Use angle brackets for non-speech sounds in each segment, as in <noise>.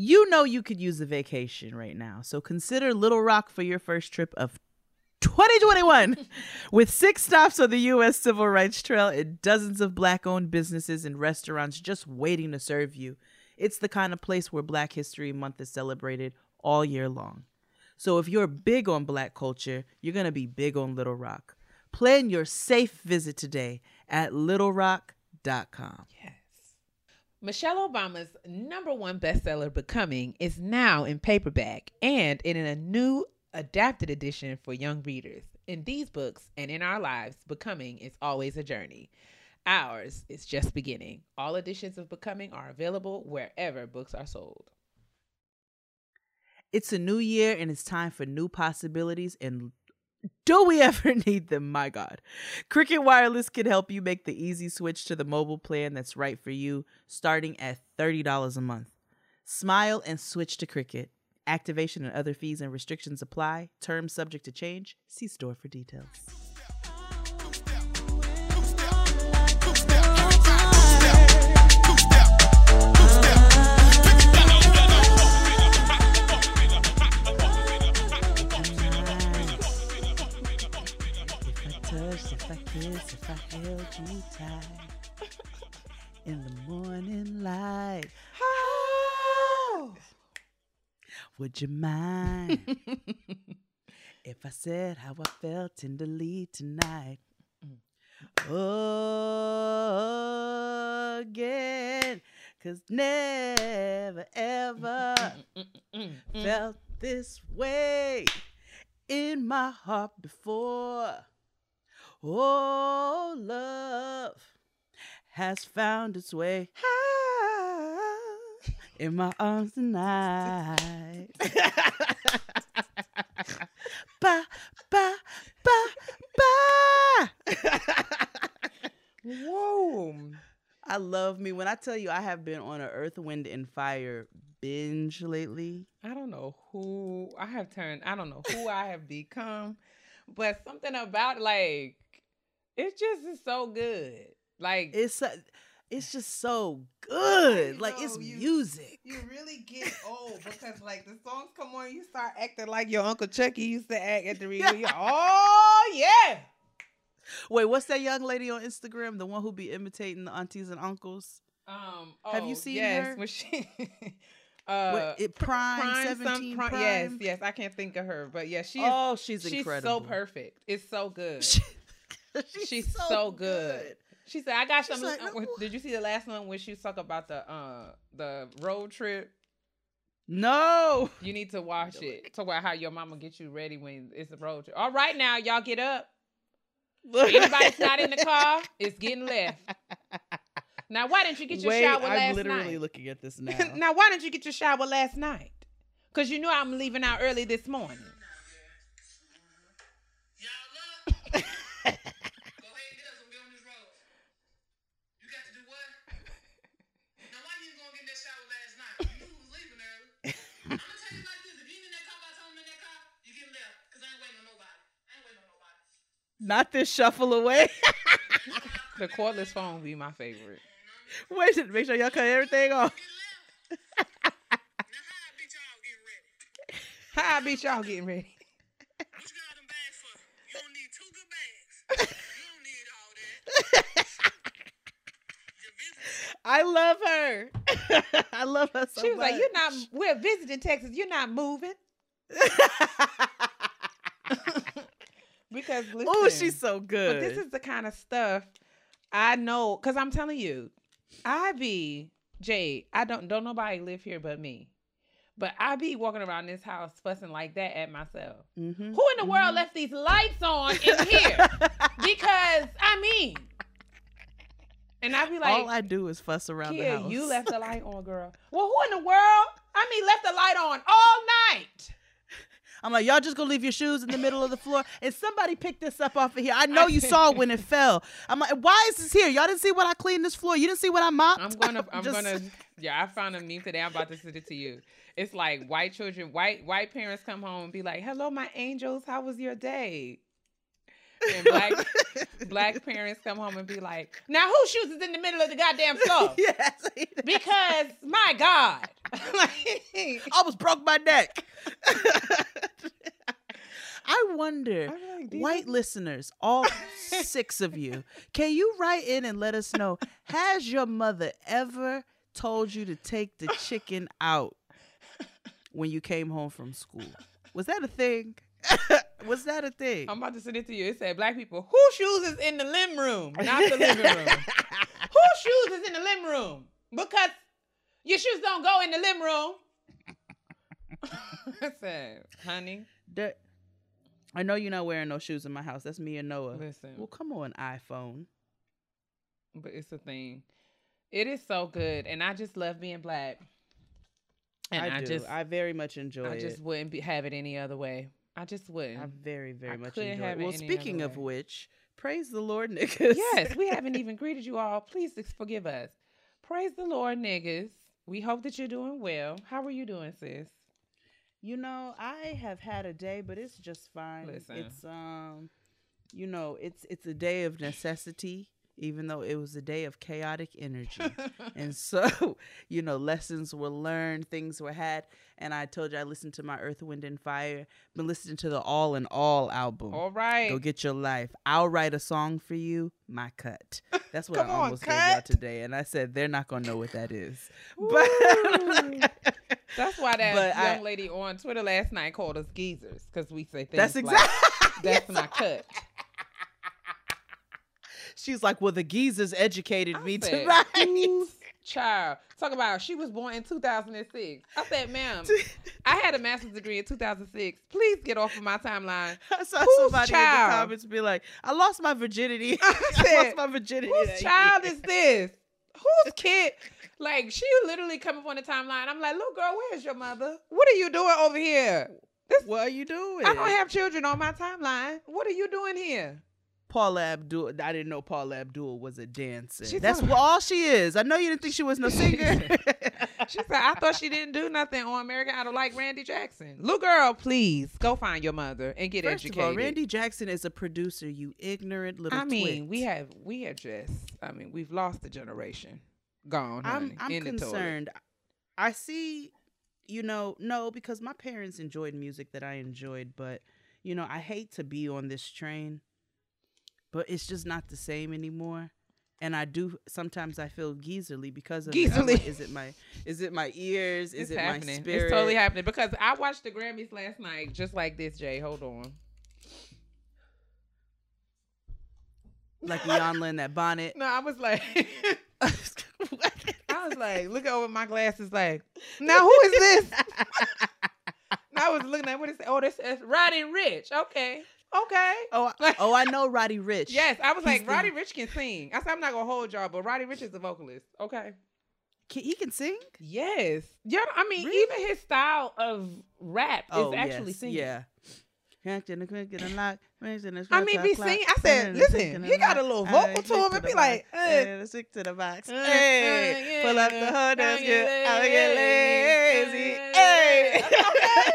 You know you could use a vacation right now, so consider Little Rock for your first trip of 2021 <laughs> with six stops on the U.S. Civil Rights Trail and dozens of black owned businesses and restaurants just waiting to serve you. It's the kind of place where Black History Month is celebrated all year long. So if you're big on black culture, you're going to be big on Little Rock. Plan your safe visit today at littlerock.com. Michelle Obama's number one bestseller, Becoming, is now in paperback and in a new adapted edition for young readers. In these books and in our lives, Becoming is always a journey. Ours is just beginning. All editions of Becoming are available wherever books are sold. It's a new year and it's time for new possibilities and do we <laughs> ever need them? My God. Cricket Wireless can help you make the easy switch to the mobile plan that's right for you, starting at $30 a month. Smile and switch to Cricket. Activation and other fees and restrictions apply. Terms subject to change. See store for details. I kiss, if I held you tight in the morning light. Oh, would you mind <laughs> if I said how I felt tenderly tonight? Oh, again, cause never ever felt this way in my heart before. Oh, love has found its way in my arms tonight. <laughs> ba, ba, ba, ba. Whoa. I love me. When I tell you I have been on an Earth, Wind, and Fire binge lately. I don't know who I have turned, I don't know who I have become, but something about like it's just is so good. Like It's uh, it's just so good. You Like know, it's you- music. you really get <laughs> old because like the songs come on, you start acting like your Uncle Chucky used to act at the <laughs> reunion. oh yeah. Wait, what's that young lady on Instagram? The one who be imitating the aunties and uncles? Um, Have you oh, seen yes, her? when she, <laughs> uh, What, it Prime, some- 17 Prime- Prime? Yes, yes, I can't think of her, but yeah, she's oh, she's she's incredible. so perfect. It's so good. <laughs> she's, She's so good. She said, "I got She's some." like, "No." <laughs> Did you see the last one where she talk about the uh the road trip? No. You need to watch it. Talk about how your mama get you ready when it's a road trip. All right, now y'all get up. <laughs> Anybody's not in the car, it's getting left. Now, why didn't you get your Wait, shower last night? I'm literally night? looking at this now. now, why didn't you get your shower last night? Cause you knew I'm leaving out early this morning. Y'all up? Go ahead and get up so we get on this road. You got to do what? Now, why you ain't gonna get in that shower last night? You knew we was leaving early. I'm gonna tell you like this: if you ain't in that car by the time I'm in that car, you get left. Cause I ain't waiting on nobody. I ain't waiting on nobody. Not this shuffle away. The cordless phone be my favorite. Wait, a- make sure y'all cut everything off. Get how bitch y'all getting ready? I beat y'all getting ready? What you got them bags for? You don't need two good bags. <laughs> you don't need all that. Your business I love her. <laughs> I love her so She was like, "You're not. We're visiting Texas. You're not moving." <laughs> because <laughs> oh, she's so good. But this is the kind of stuff I know because I'm telling you, I be Jade. I don't don't nobody live here but me, but I be walking around this house fussing like that at myself. Mhm. Who in the world left these lights on in here? <laughs> because I mean, and I be like, All I do is fuss around the house. you left the light on, girl. Well, who in the world? I mean, left the light on all night. I'm like, y'all just gonna leave your shoes in the middle of the floor, and somebody picked this up off of here. I know you saw when it <laughs> fell. I'm like, why is this here? Y'all didn't see what I cleaned this floor. You didn't see what I mopped. I'm gonna, <laughs> I'm Just- gonna, yeah. I found a meme today. I'm about to send it to you. It's like white children, white white parents come home and be like, "Hello, my angels. How was your day?" And black black parents come home and be like, "Now whose shoes is in the middle of the goddamn floor?" <laughs> yes. Because my God, <laughs> like, almost broke my neck. <laughs> I wonder, like, "Do you white listeners, all six of you, can you write in and let us know? Has your mother ever told you to take the chicken out when you came home from school? Was that a thing? <laughs> Was that a thing? I'm about to send it to you. It said, "Black people, whose shoes is in the living room, not the living room? <laughs> whose shoes is in the living room? Because your shoes don't go in the living room." <laughs> I said, "Honey, That- I know you're not wearing no shoes in my house. That's me and Noah. listen." Well, come on, iPhone. but it's a thing. It is so good, and I just love being black. And I, I, just, I very much enjoy I it. I just wouldn't be, have it any other way. I just wouldn't. I very, very I much enjoy it. Well, speaking of which, praise the Lord, <laughs> niggas. yes, we haven't even greeted you all. Please forgive us. Praise the Lord, niggas. We hope that you're doing well. How are you doing, sis? You know, I have had a day, but it's just fine. Listen. It's um, you know, it's it's a day of necessity, even though it was a day of chaotic energy. <laughs> and so, <laughs> you know, lessons were learned, things were had, and I told you I listened to my Earth, Wind, and Fire. Been listening to the All in All album. all right. Go get your life. I'll write a song for you. My cut. <laughs> That's what I on, almost gave y'all today, and I said they're not gonna know what that is. But That's why that But I- young lady on Twitter last night called us geezers because we say things that's like, exactly. that's my cut. She's like, well, the geezers educated I me said, <laughs> tonight. "Whose child. Talk about she was born in 2006. I said, ma'am, <laughs> I had a master's degree in 2006. Please get off of my timeline. <laughs> I saw Whose somebody in child? the comments be like, I lost my virginity. I I lost my virginity. Whose child year." is this? Whose kid? Like she literally come up on the timeline. I'm like, little girl, where's your mother? What are you doing over here? What are you doing? I don't have children on my timeline. What are you doing here? Paula Abdul. I didn't know Paula Abdul was a dancer. She's That's what all she is. I know you didn't think she was no <laughs> singer. She said, I thought she didn't do nothing on American Idol like Randy Jackson. Little girl, please go find your mother and get First educated. of all, Randy Jackson is a producer. You ignorant little. I mean, twit. we have we have just I mean, we've lost a generation. Gone, honey. I'm I'm in the toilet. concerned. I see, you know, no, because my parents enjoyed music that I enjoyed, but you know, I hate to be on this train, but it's just not the same anymore. And I do sometimes I feel geezerly because of it. Like, is it my is it my ears? Is It's it happening. my spirit? It's totally happening because I watched the Grammys last night just like this, Jay. Hold on. like Iyanla in that bonnet. <laughs> No, I was like <laughs> I was like, look over my glasses like, now who is this? <laughs> I was looking at what is. Oh, this is Roddy Ricch. Okay. Okay. oh, I- oh, I know <laughs> Roddy Ricch. Yes, I was He's like, the- Roddy Ricch can sing. I said, I'm not gonna hold y'all, but Roddy Ricch is a vocalist. Okay. Can- he can sing. Yes. Yeah, I mean, Really? even his style of rap Oh, is actually yes, singing. Yeah. I I mean, be singing. I said, listen, he got a little vocal to him and be like, uh, stick to the box. uh, Hey, uh, pull up the hood, that's good. Get lazy. Hey. okay,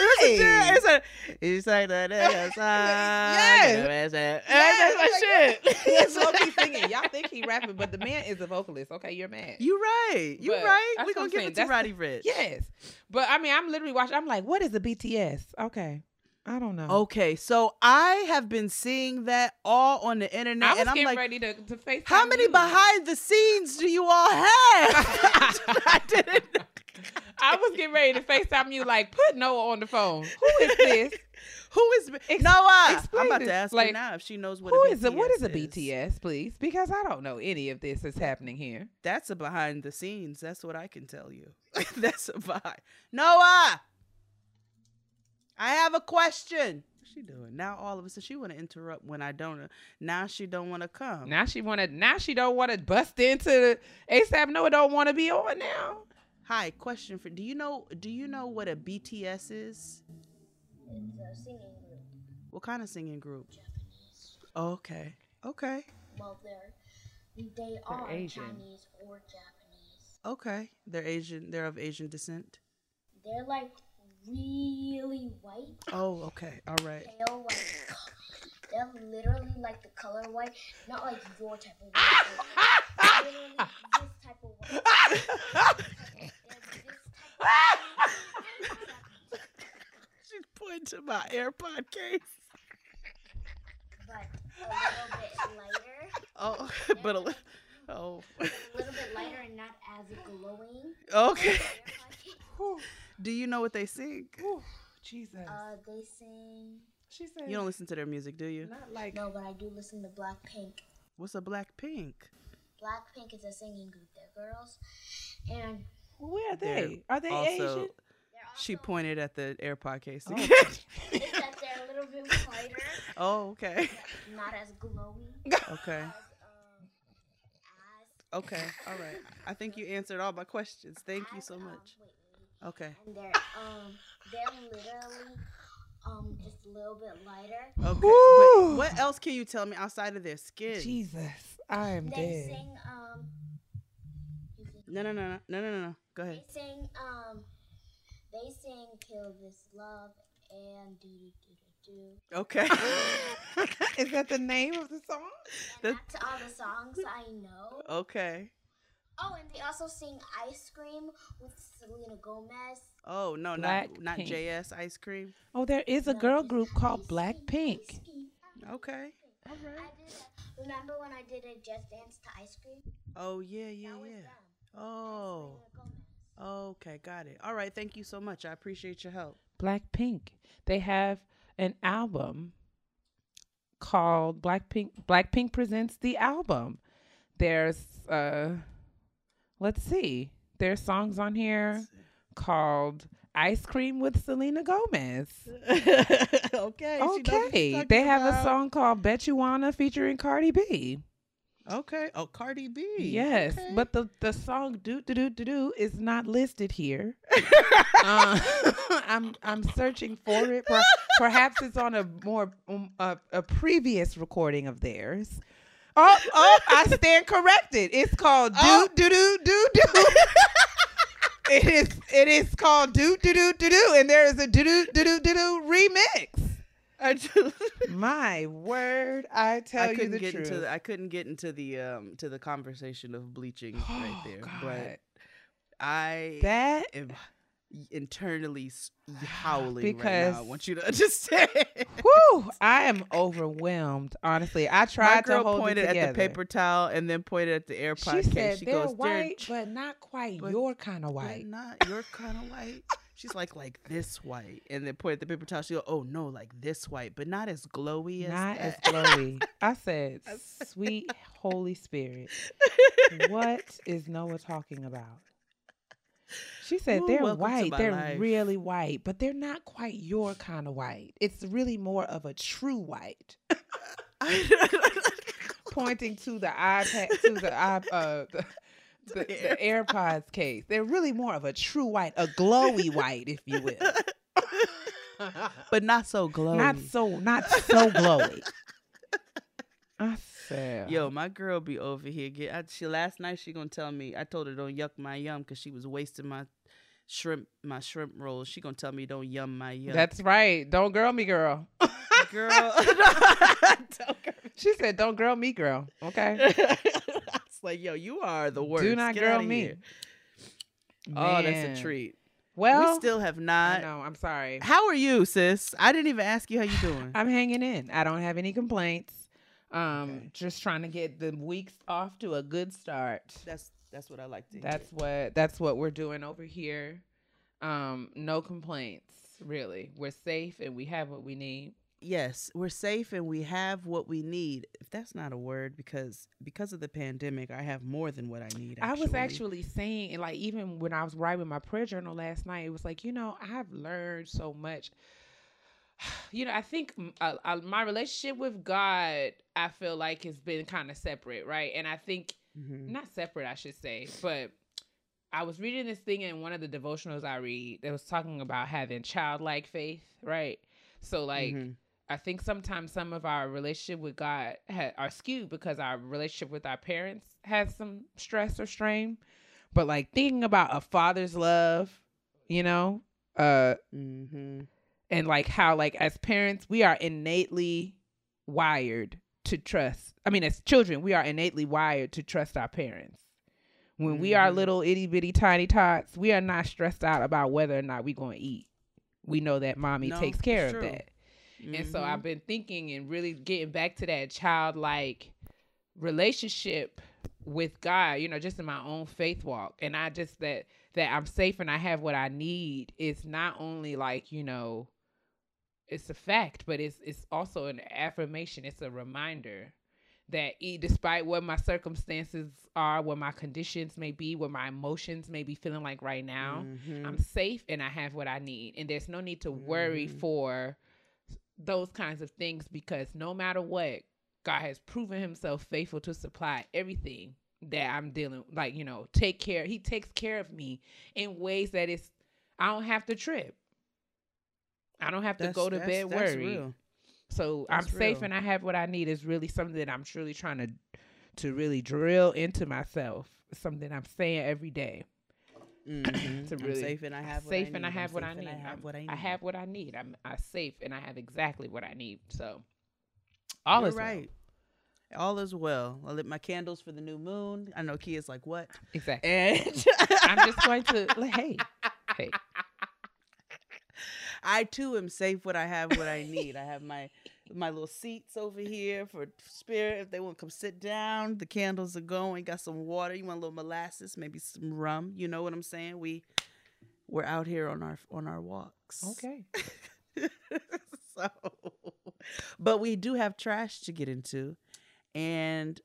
It's a, it's a, like the nigga. Yes. That's Yes, my shit. He's low-key singing. <laughs> Y'all think he rapping, but the man is a vocalist. Okay, you're mad. You right. You But right. We gonna give saying. it to That's Roddy Ricch. Yes, but I mean, I'm literally watching. I'm like, what is a BTS? Okay, I don't know. Okay, so I have been seeing that all on the internet, and I'm getting like, ready to to face. How many behind the scenes do you all have? <laughs> I didn't. <laughs> I was getting ready to FaceTime you, like, put Noah on the phone. <laughs> Who is this? Who is Ex- Noah? explain I'm about this, to ask like, her now if she knows what Who a is a what is a BTS BTS, please? Because I don't know any of this is happening here. That's a behind the scenes. That's what I can tell you. <laughs> That's a behind. Noah, I have a question. What's she doing now? All of a sudden, she want to interrupt when I don't. Now she don't want to come. Now she wanna now she don't wanna bust into the ASAP Noah don't wanna be on now. Hi, question for. Do you know? Do you know what a BTS is? It's a singing group, What kind of singing group? Japanese. Okay. Okay. Well, they're they are Asian. Chinese or Japanese. Okay. They're Asian. They're of Asian descent. They're like really white, Oh, okay. All right. pale, like <laughs> They're literally like the color white, not like your type of white. <laughs> literally this type of white. They're this type of She's pointing to my AirPod case. but a little bit lighter. Oh, <laughs> but a little. oh, A little bit lighter and not as glowing. okay. Do you know what they sing? Jesus. Uh, they sing. She said, You don't listen to their music, do you? not like No, but I do listen to Blackpink. What's a black pink? Blackpink is a singing group. They're girls, and where are They're they? Are they also, Asian? they're she pointed at the AirPod case. Oh. again. It's <laughs> that they're a little bit lighter, oh, okay. not as glowy. <laughs> Okay. As, um, Okay. All right. I think you answered all my questions. Thank you so um, much. wait, wait. Okay. And they're um they're literally um just a little bit lighter. Okay. Woo. But what else can you tell me outside of their skin? Jesus, I am They dead. sing um. sing- No, no, no, no, no, no, no. Go ahead. They ahead. sing um. They sing "Kill This Love" and "Do Do Do Do Do." Okay. <laughs> Is that the name of the song? And That- that's all the songs I know. okay. Oh, and they also sing "Ice Cream" with Selena Gomez. Oh no, not not JS ice cream. Oh, there is a No, girl group called Ice Cream, Blackpink. Okay. All I did. A, remember when I did a Just Dance to Ice Cream? Oh yeah, yeah, That was yeah. them. Oh. Okay, got it. All right, thank you so much. I appreciate your help. Blackpink. They have an album called Blackpink. Blackpink presents the album. There's uh, let's see. There's songs on here called "Ice Cream" with Selena Gomez. <laughs> okay. she knows what she's Okay, they have a song called "Bet You Wanna" featuring Cardi B. Okay. Oh, Cardi B. Yes, Okay. but the the song "Do Do Do Do Do" is not listed here. <laughs> uh, <laughs> I'm I'm searching for it. Perhaps it's on a more um, a, a previous recording of theirs. Oh, oh! I stand corrected. It's called "Do Oh. Do Do Do Do." It is it is called "Do Do Do Do Do," and there is a "Do Do Do Do Do Do" remix. Just My word, I tell I you the get truth. into the, I couldn't get into the um to the conversation of bleaching right Oh, there. God. But I that am internally <sighs> howling right Because- now. I want you to <laughs> understand. Whew, I am overwhelmed. Honestly, I tried to hold pointed it at together. the paper towel and then pointed at the She AirPod said. She they're goes, white, "They're but not quite but- your kind of white. not <laughs> your kind of white. She's like like this white, and then pointed at the paper towel. She go, "Oh no, like this white, but not as glowy as Not as glowy. <laughs> I said- sweet Holy Spirit. What is Noah talking about? She said Ooh, they're white. They're life. really white, but they're not quite your kind of white. It's really more of a true white. <laughs> <laughs> <laughs> Pointing to the iPad, to the i uh, the, the, the AirPods case. They're really more of a true white, a glowy white, if you will. but not so glowy. not so, not so glowy. I Yo, my girl be over here. Get I, she last night. She gonna tell me. I told her don't yuck my yum because she was wasting my shrimp my shrimp rolls. She gonna tell me don't yum my yum. That's right. Don't girl me, girl. <laughs> girl. <laughs> Don't girl. She said, "Don't girl me, girl." Okay. <laughs> it's like yo, you are the worst. Do not Get girl me. Oh, that's a treat. Well, we still have not. know. I'm sorry. How are you, sis? I didn't even ask you how you doing. I'm hanging in. I don't have any complaints. Um, Okay. just trying to get the weeks off to a good start. that's that's what I like to. hear. That's what that's what we're doing over here. Um, no complaints, really. We're safe and we have what we need. yes, we're safe and we have what we need. If that's not a word, because because of the pandemic, I have more than what I need. I was actually saying, and like even when I was writing my prayer journal last night, it was like, you know, I've learned so much. <sighs> You know, I think uh, uh, my relationship with God, I feel like has been kind of separate, right? And I think Mhm. not separate, I should say, but I was reading this thing in one of the devotionals I read that was talking about having childlike faith, right? So like. Mhm. I think sometimes some of our relationship with God ha- are skewed because our relationship with our parents has some stress or strain. But like thinking about a father's love, you know, uh, Mhm. And like how like as parents we are innately wired to trust. I mean, as children, we are innately wired to trust our parents. When we are Mhm. little itty bitty tiny tots, we are not stressed out about whether or not we're going to eat. We know that mommy No, takes care of true. that. And so Mhm. I've been thinking and really getting back to that childlike relationship with God, you know, just in my own faith walk. And I just that that I'm safe and I have what I need is not only like, you know, it's a fact, but it's it's also an affirmation. It's a reminder that e- despite what my circumstances are, what my conditions may be, what my emotions may be feeling like right now, Mhm. I'm safe and I have what I need. And there's no need to worry Mhm. for those kinds of things because no matter what, God has proven himself faithful to supply everything that I'm dealing like, you know, take care. He takes care of me in ways that it's I don't have to trip. I don't have to That's- go to bed worried. So That's I'm safe real. and I have what I need is really something that I'm truly trying to to really drill into myself. Something I'm saying every day. Mhm. <coughs> To I'm safe and I have what safe I and I need. have what I need. I have I'm- what I need. I have what I need. I'm I safe and I have exactly what I need. So all You're is well. right. All is well. I lit my candles for the new moon. I know Kia's like, what? Exactly. And I'm just going to like, hey, hey. I too am safe what I have what I need. I have my <laughs> my little seats over here for spirit if they want to come sit down. The candles are going. Got some water. You want a little molasses, maybe some rum. You know what I'm saying? We we're out here on our on our walks. Okay. <laughs> so, but we do have trash to get into, and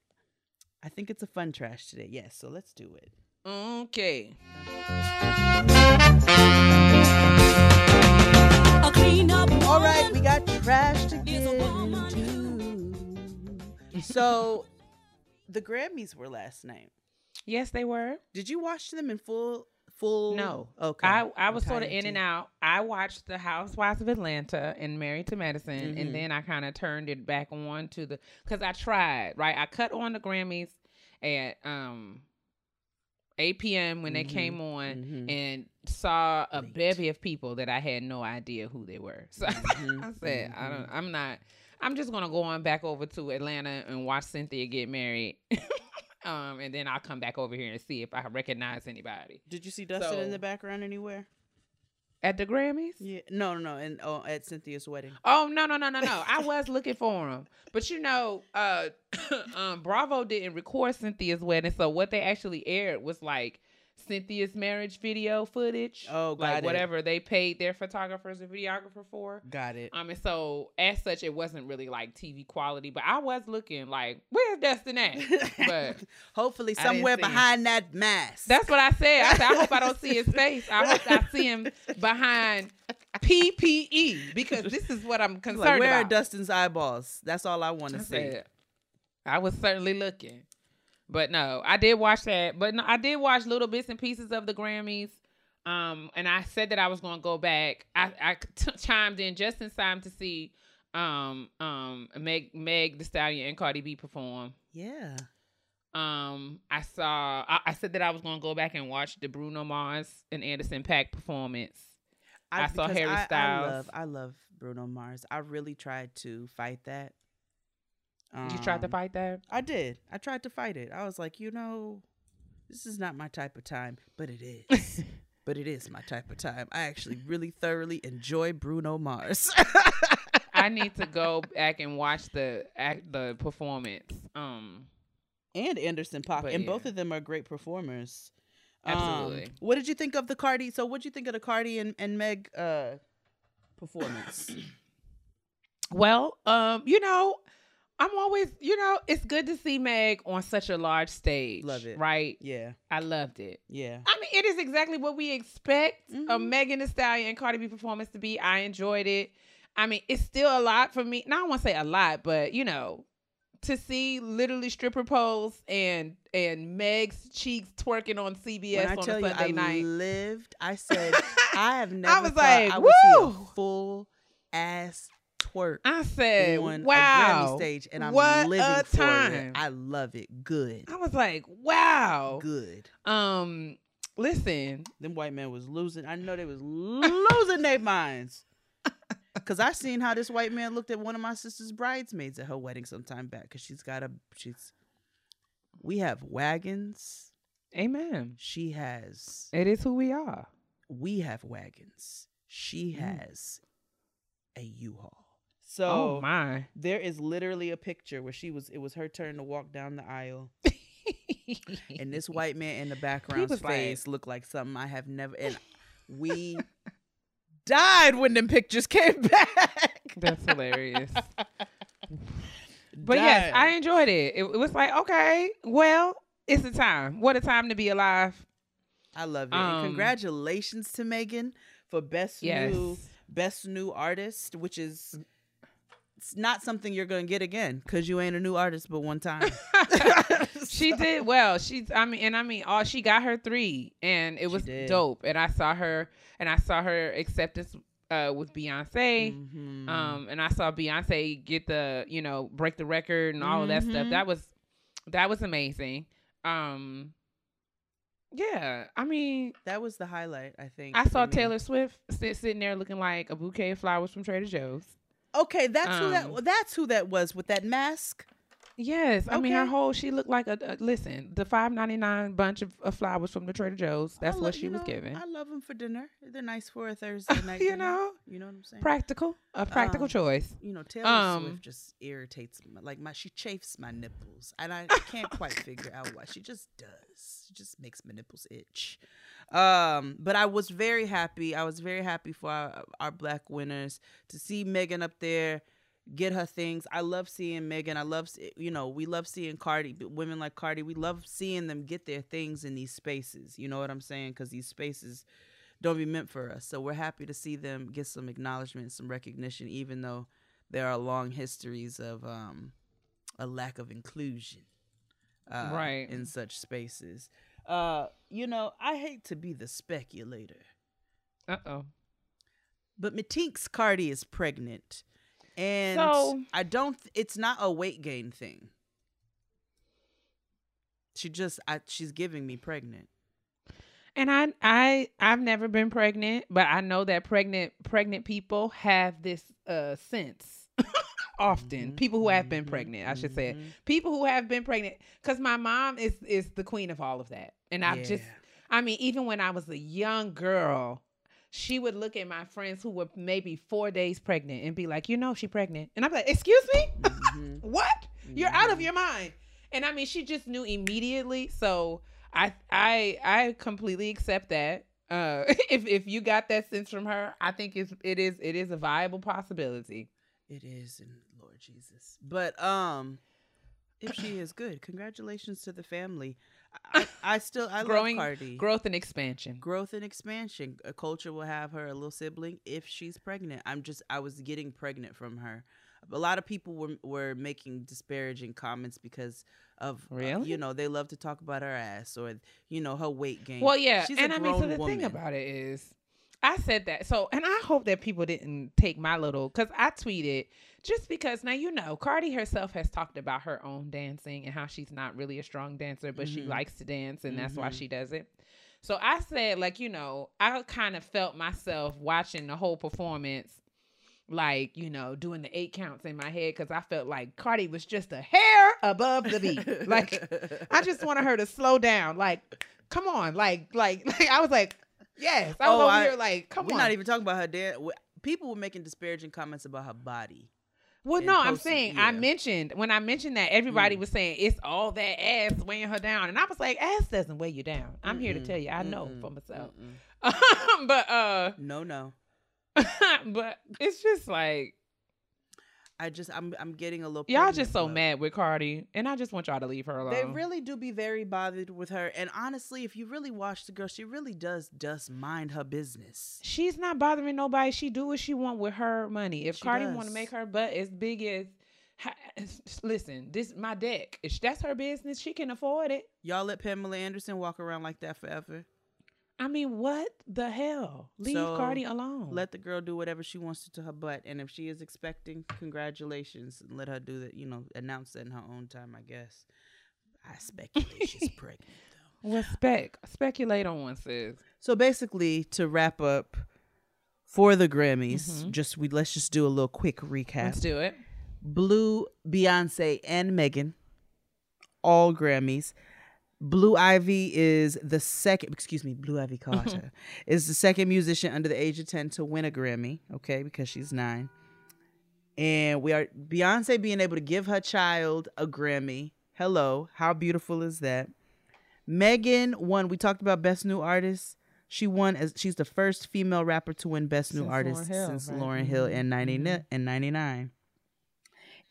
I think it's a fun trash today. Yes, so let's do it. Okay. All right, we got trash to get into. So, the Grammys were last night. Yes, they were. Did you watch them in full? Full? No. Okay. I, I was sort of in and out. I watched the Housewives of Atlanta and Married to Medicine, Mhm. and then I kind of turned it back on to the because I tried right. I cut on the Grammys at um 8 p.m. when they Mhm. came on, Mhm. and saw a Late. bevy of people that I had no idea who they were. <laughs> So Mhm. I said, I don't. I'm not. I'm just gonna go on back over to Atlanta and watch Cynthia get married. <laughs> um, and then I'll come back over here and see if I recognize anybody Did you see Dustin in the background anywhere? At the Grammys. Yeah. No, no, no. And oh, at Cynthia's wedding. Oh no no no no no! I was looking for him, but you know, uh, <coughs> um, Bravo didn't record Cynthia's wedding, so what they actually aired was like Cynthia's marriage video footage. Oh, got like it. whatever they paid their photographers and videographer for. Got it. Um, and so as such, it wasn't really like TV quality, but I was looking like, where's Dustin at? <laughs> But Hopefully, somewhere see him. behind that mask. that's what I said. I said, I hope I don't see his face. I hope I see him <laughs> behind PPE because this is what I'm Like, concerned where are about. Dustin's eyeballs? That's all I want to see. said, I was certainly looking, but no, I did watch that. But no, I did watch little bits and pieces of the Grammys. Um, and I said that I was going to go back. I, I t- chimed in just in time to see um um Meg Meg the Stallion and Cardi B perform. Yeah. Um, I saw. I, I said that I was going to go back and watch the Bruno Mars and Anderson .Paak performance. I saw because Harry I, I Styles. love, I love Bruno Mars. I really tried to fight that. You tried to Um, fight that? I did. I tried to fight it. I was like, you know, this is not my type of time, but it is. <laughs> but it is my type of time. I actually really thoroughly enjoy Bruno Mars. <laughs> I need to go <laughs> back and watch the act, the performance. Um, and Anderson But and both of them are great performers. Um, Absolutely. what did you think of the Cardi? So, what did you think of the Cardi and, and Meg uh, performance? <coughs> well, um, you know, I'm always, you know, it's good to see Meg on such a large stage. Love it. Right? yeah, I loved it. yeah. I mean, it is exactly what we expect a Mhm. Megan Thee Stallion and Cardi B performance to be. I enjoyed it. I mean, it's still a lot for me. Now, I don't want to say a lot, but you know, to see literally stripper pose and and Meg's cheeks twerking on CBS when I on tell a you, Sunday I night. lived. I said <laughs> I have never I was like, I would see a "Woo!" full ass twerk I said, on "Wow!" a Grammy stage, and I'm what living a for time. it. I love it. Good, I was like, "Wow!" good. Um, listen, Them white men was losing. I know they was losing their minds. <laughs> Cause I seen how this white man looked at one of my sister's bridesmaids at her wedding sometime back. Cause she's got a she's. We have wagons. Amen. She has. It is who we are. We have wagons. She Mm. has a U-Haul. So oh my. there is literally a picture where she was. It was her turn to walk down the aisle, <laughs> and this white man in the like- face looked like something I have never. And we <laughs> died when them pictures came back. That's hilarious. <laughs> But yes, I enjoyed it. it. It was like, okay, well, it's a time. What a time to be alive. I love it. Um, congratulations to Megan for best Yes. new best new artist, which is it's not something you're gonna get again because you ain't a new artist but one time. <laughs> <laughs> she did well. She's I mean and I mean all she got her three and it was dope. And I saw her and I saw her acceptance uh with Beyonce. Mhm. Um and I saw Beyonce get the, you know, break the record and all of that stuff. Mhm. That was that was amazing. Um yeah, I mean, that was the highlight, I think. I saw. Taylor Swift sit, sitting there looking like a bouquet of flowers from Trader Joe's. Okay, that's who Um, that that's who that was with that mask. Yes, I mean her whole she looked like a, a listen the five ninety nine bunch of, of flowers from the Trader Joe's. That's what she was know, giving. I love them for dinner. They're nice for a <laughs> Thursday night. you dinner. know, you know what I'm saying. practical, a practical Um, choice. you know, Taylor Um, Swift just irritates me. Like my, she chafes my nipples, and I can't <laughs> quite figure out why. She just does. She just makes my nipples itch. Um, but I was very happy. I was very happy for our, our black winners to see Megan up there get her things. I love seeing Megan. I love, you know, we love seeing Cardi, women like Cardi. We love seeing them get their things in these spaces. You know what I'm saying? Because these spaces don't be meant for us. So we're happy to see them get some acknowledgement, some recognition, even though there are long histories of um, a lack of inclusion, uh, Right. in such spaces. Uh, you know, I hate to be the speculator, Uh oh. but Matink's Cardi is pregnant, and So- I don't. It's not a weight gain thing. She just, I, she's giving me pregnant. And I I I've never been pregnant, but I know that pregnant pregnant people have this uh sense <laughs> often. Mhm, People who have been mhm, pregnant, I should say. mhm. People who have been pregnant cuz my mom is is the queen of all of that. And I've just I mean even when I was a young girl, she would look at my friends who were maybe 4 days pregnant and be like, "You know she pregnant." And I'm like, "Excuse me? Mhm. <laughs> what? You're out of Mhm. your mind. And I mean, she just knew immediately. So I I I completely accept that. Uh, <laughs> if if you got that sense from her, I think it's it is it is a viable possibility. It is in Lord Jesus. But um if she is good, congratulations to the family. I, I still I Growing- love Cardi. Growth and expansion. Growth and expansion. A culture will have her a little sibling if she's pregnant. I'm just I was getting pregnant from her. A lot of people were were making disparaging comments because of uh, Really? you know they love to talk about her ass or you know her weight gain. Well, yeah, She's and a I mean, so the thing about it is, I said that. So, and I hope that people didn't take my little because I tweeted just because now you know Cardi herself has talked about her own dancing and how she's not really a strong dancer, but she Mhm. likes to dance and that's why Mhm. she does it. So I said, like, you know, I kind of felt myself watching the whole performance, like, you know, doing the eight counts in my head because I felt like Cardi was just a hair above the beat. like, I just wanted her to slow down. Like, come on. Like, like, <laughs> like I was like, yes. I was Oh, over I- here like, come We're on. not even talking about her dance. People were making disparaging comments about her body. well, and no, I'm saying yeah. I mentioned when I mentioned that everybody Mm. was saying it's all that ass weighing her down, and I was like, ass doesn't weigh you down. I'm here to tell you, I know mm-mm, for myself. <laughs> but uh, No, no. <laughs> but it's just like I just I'm I'm getting a little. y'all just so love. mad with Cardi, and I just want y'all to leave her alone. They really do be very bothered with her, and honestly, if you really watch the girl, she really does just mind her business. She's not bothering nobody. She do what she want with her money. If She Cardi want to make her butt as big as, listen, this my deck. If that's her business, she can afford it. Y'all let Pamela Anderson walk around like that forever. I mean, what the hell? Leave So, Cardi alone. Let the girl do whatever she wants to, to her butt, and if she is expecting, congratulations, and let her do that. You know, announce that in her own time. I guess. I speculate she's <laughs> pregnant though. well, spec speculate on one sis. So basically, to wrap up, for the Grammys. Mhm. Just we let's just do a little quick recap. Let's do it. Blue, Beyonce, and Megan, all Grammys. Blue Ivy is the second, excuse me, Blue Ivy Carter is the second musician under the age of 10 to win a Grammy, okay, because she's nine. And we are, Beyonce being able to give her child a Grammy. Hello, how beautiful is that? Megan won, we talked about Best New Artist. She won as she's the first female rapper to win Best New Since Artist Lauryn Hill, since right? Lauryn Hill Mhm, in 90, mhm. in 99.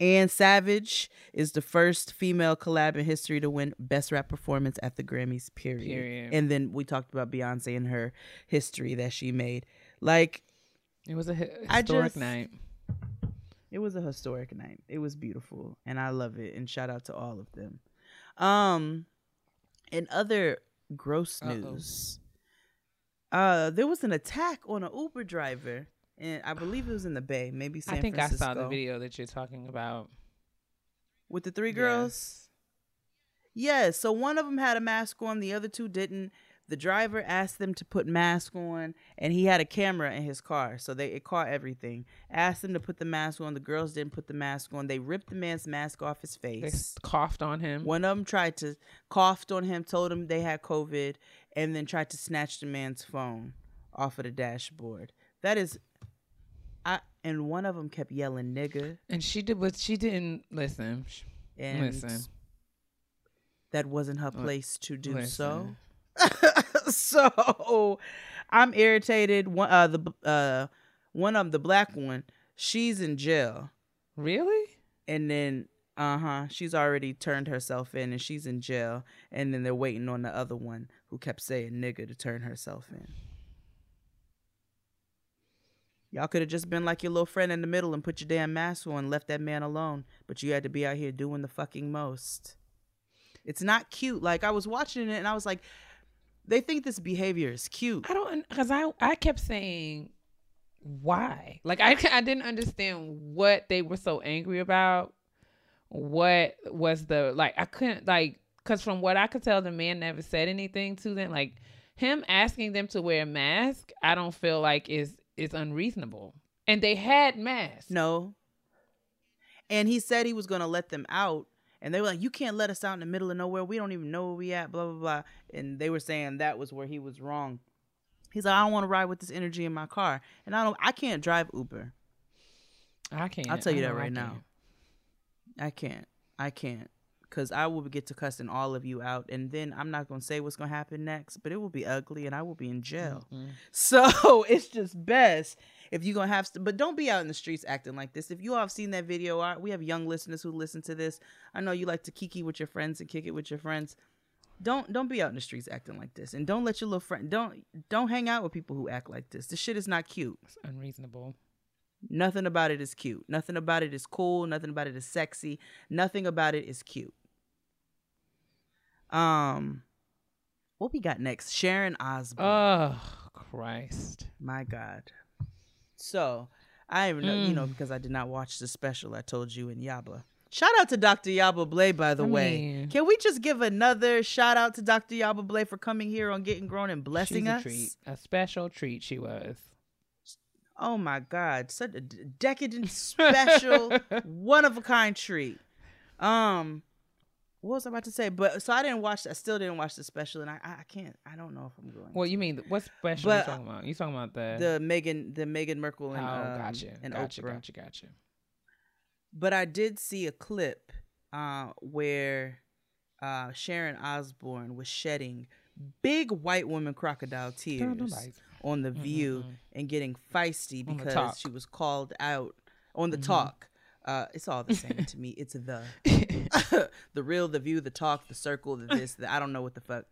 And Savage is the first female collab in history to win Best Rap Performance at the Grammys, period. Period. And then we talked about Beyonce and her history that she made. Like, It was a hi- historic just- night. it was a historic night. It was beautiful. And I love it. And shout out to all of them. Um, in other gross Uh-oh. news, uh, there was an attack on an Uber driver. And I believe it was in the Bay, maybe San I think Francisco. I saw the video that you're talking about. with the three girls. Yes. So one of them had a mask on, the other two didn't. The driver asked them to put mask on, and he had a camera in his car, so they it caught everything. Asked them to put the mask on. The girls didn't put the mask on. They ripped the man's mask off his face. s- coughed on him. One of them tried to coughed on him, told him they had COVID, and then tried to snatch the man's phone off of the dashboard. That is, I and one of them kept yelling "nigga," And she did, but she didn't listen. And Listen. that wasn't her place to do listen. so. <laughs> so I'm irritated. One uh the uh one of 'em, the black one, she's in jail, Really? and then uh huh, she's already turned herself in, and she's in jail, and then they're waiting on the other one who kept saying nigga to turn herself in. Y'all could have just been like your little friend in the middle and put your damn mask on and left that man alone. But you had to be out here doing the fucking most. It's not cute. Like I was watching it and I was like, they think this behavior is cute. I don't, because I, I kept saying, why? Like, I, I didn't understand what they were so angry about. What was the, like, I couldn't, like, because from what I could tell, the man never said anything to them. Like, him asking them to wear a mask, I don't feel like is is unreasonable. And they had masks. No. And he said he was gonna let them out. And they were like, You can't let us out in the middle of nowhere. We don't even know where we at, blah, blah, blah. And they were saying that was where he was wrong. He's like, I don't want to ride with this energy in my car. And I don't I can't drive Uber. I can't. I'll tell you that I right now. I can't. I can't. Cause I will get to cussing all of you out. And then I'm not gonna say what's gonna happen next, but it will be ugly and I will be in jail. Mhm. So <laughs> it's just best if you're gonna have, st- but don't be out in the streets acting like this. If you all have seen that video, we have young listeners who listen to this. I know you like to kiki with your friends and kick it with your friends. Don't don't be out in the streets acting like this, and don't let your little friend don't don't hang out with people who act like this. This shit is not cute. It's unreasonable. Nothing about it is cute. Nothing about it is cool. Nothing about it is sexy. Nothing about it is cute. Um, what we got next? Sharon Osbourne. Oh, Christ. My God. So I even know, you know, Mm. because I did not watch the special I told you in Yaba. Shout out to Dr. Yaba Blay, by the I way. mean- Can we just give another shout out to Dr. Yaba Blay for coming here on Getting Grown and blessing a us? treat. A special treat she was. Oh my God. Such a decadent, special, <laughs> one of a kind treat. Um, what was I about to say? But so I didn't watch. I still didn't watch the special, and I I can't. I don't know if I'm going. Well, you mean what special But, you talking about? You talking about the the Megan, the Meghan Markle Oh, and um, gotcha, and gotcha, Oprah. gotcha, gotcha. But I did see a clip uh, where uh, Sharon Osbourne was shedding big white woman crocodile tears on The View Mm-mm-mm. and getting feisty because she was called out on the Mhm. talk. Uh, it's all the same to me. It's the <laughs> <laughs> the real, the view, the talk, the circle, the this, the I don't know what the fuck,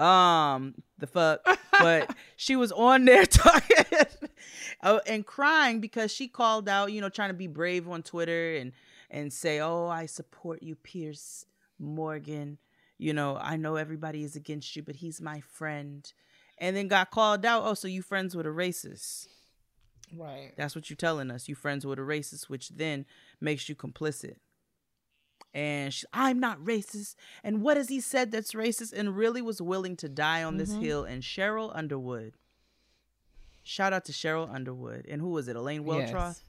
um, the fuck. But <laughs> she was on there <laughs> talking uh, and crying because she called out, you know, trying to be brave on Twitter and and say, "Oh, I support you, Piers Morgan." You know, I know everybody is against you, but he's my friend. And then got called out. Oh, so you friends with a racist? right. That's what you're telling us. You friends with a racist, which then makes you complicit. And she, I'm not racist. And what has he said that's racist? And really was willing to die on this Mhm. hill. And Sheryl Underwood, Shout out to Sheryl Underwood and who was it? Elaine Welteroth. Yes.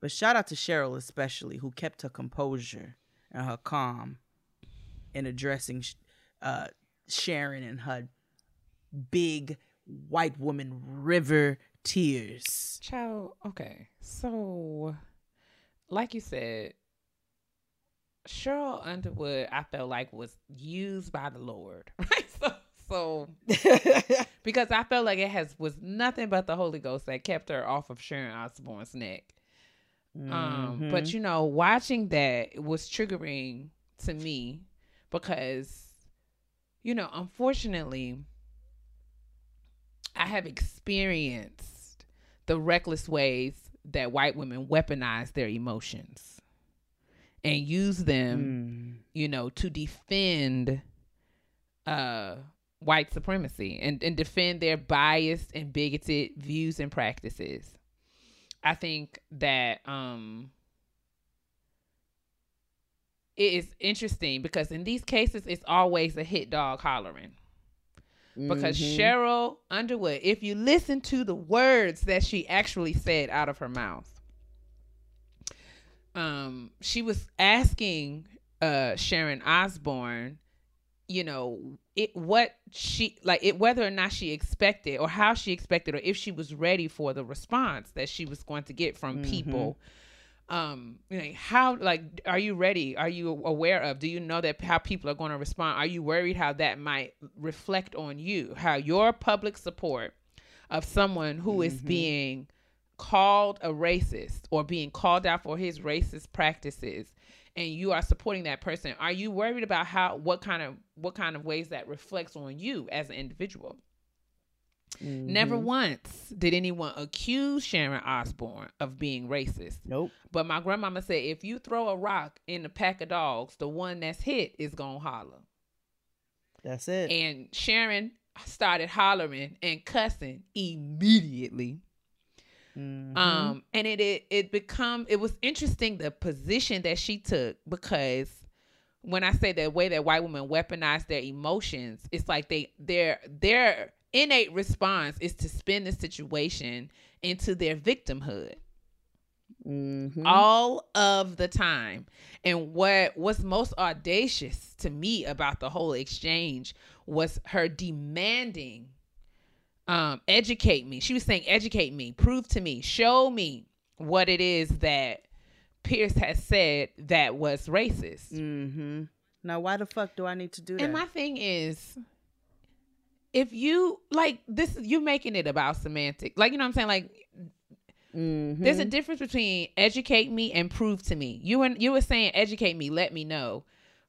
But shout out to Sheryl especially, who kept her composure and her calm in addressing uh, Sharon and her big white woman river tears. Child, okay. So, like you said, Sheryl Underwood, I felt like was used by the Lord, <laughs> right? So, so <laughs> because I felt like it has was nothing but the Holy Ghost that kept her off of Sharon Osbourne's neck. Um, but Mhm. you know, watching that was triggering to me because, you know, unfortunately, I have experienced the reckless ways that white women weaponize their emotions and use them, Mm. you know, to defend uh white supremacy and, and defend their biased and bigoted views and practices. I think that um it is interesting because in these cases it's always a hit dog hollering. Because Mhm. Sheryl Underwood, if you listen to the words that she actually said out of her mouth, um, she was asking uh Sharon Osbourne, you know, it what she like it whether or not she expected or how she expected or if she was ready for the response that she was going to get from Mhm. people um you know how like are you ready are you aware of do you know that how people are going to respond are you worried how that might reflect on you how your public support of someone who is Mhm. being called a racist or being called out for his racist practices and you are supporting that person are you worried about how what kind of what kind of ways that reflects on you as an individual never Mhm. once did anyone accuse sharon osbourne of being racist Nope. but my grandmama said if you throw a rock in a pack of dogs, the one that's hit is gonna holler. That's it. And Sharon started hollering and cussing immediately. Mhm. Um, and it it it become it was interesting the position that she took because when I say the way that white women weaponize their emotions, it's like they their their innate response is to spin the situation into their victimhood Mhm. all of the time. And what was most audacious to me about the whole exchange was her demanding um educate me. She was saying educate me, prove to me, show me what it is that Piers has said that was racist. Mm-hmm. Now, why the fuck do I need to do that? And my thing is, if you like this, you making it about semantic. Like you know what I'm saying? Like Mhm. there's a difference between educate me and prove to me. You and you were saying educate me, let me know.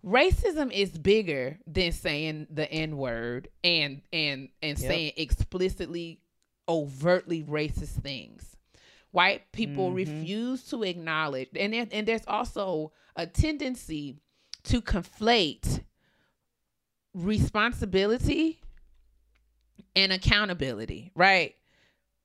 Racism is bigger than saying the N word and and and Yep. saying explicitly overtly racist things. White people Mhm. refuse to acknowledge and there- and there's also a tendency to conflate responsibility and accountability, right?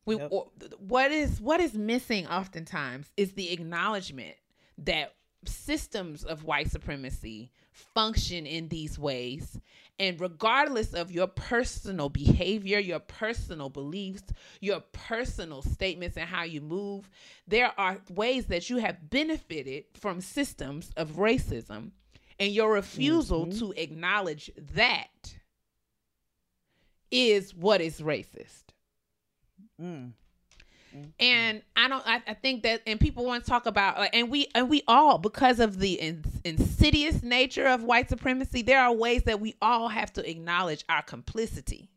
We Yep. what is what is missing oftentimes is the acknowledgement that systems of white supremacy function in these ways and regardless of your personal behavior your personal beliefs your personal statements and how you move there are ways that you have benefited from systems of racism and your refusal Mhm. to acknowledge that is what is racist Mm. And I don't. I, I think that, and people want to talk about, like, and we and we all because of the in, insidious nature of white supremacy, there are ways that we all have to acknowledge our complicity.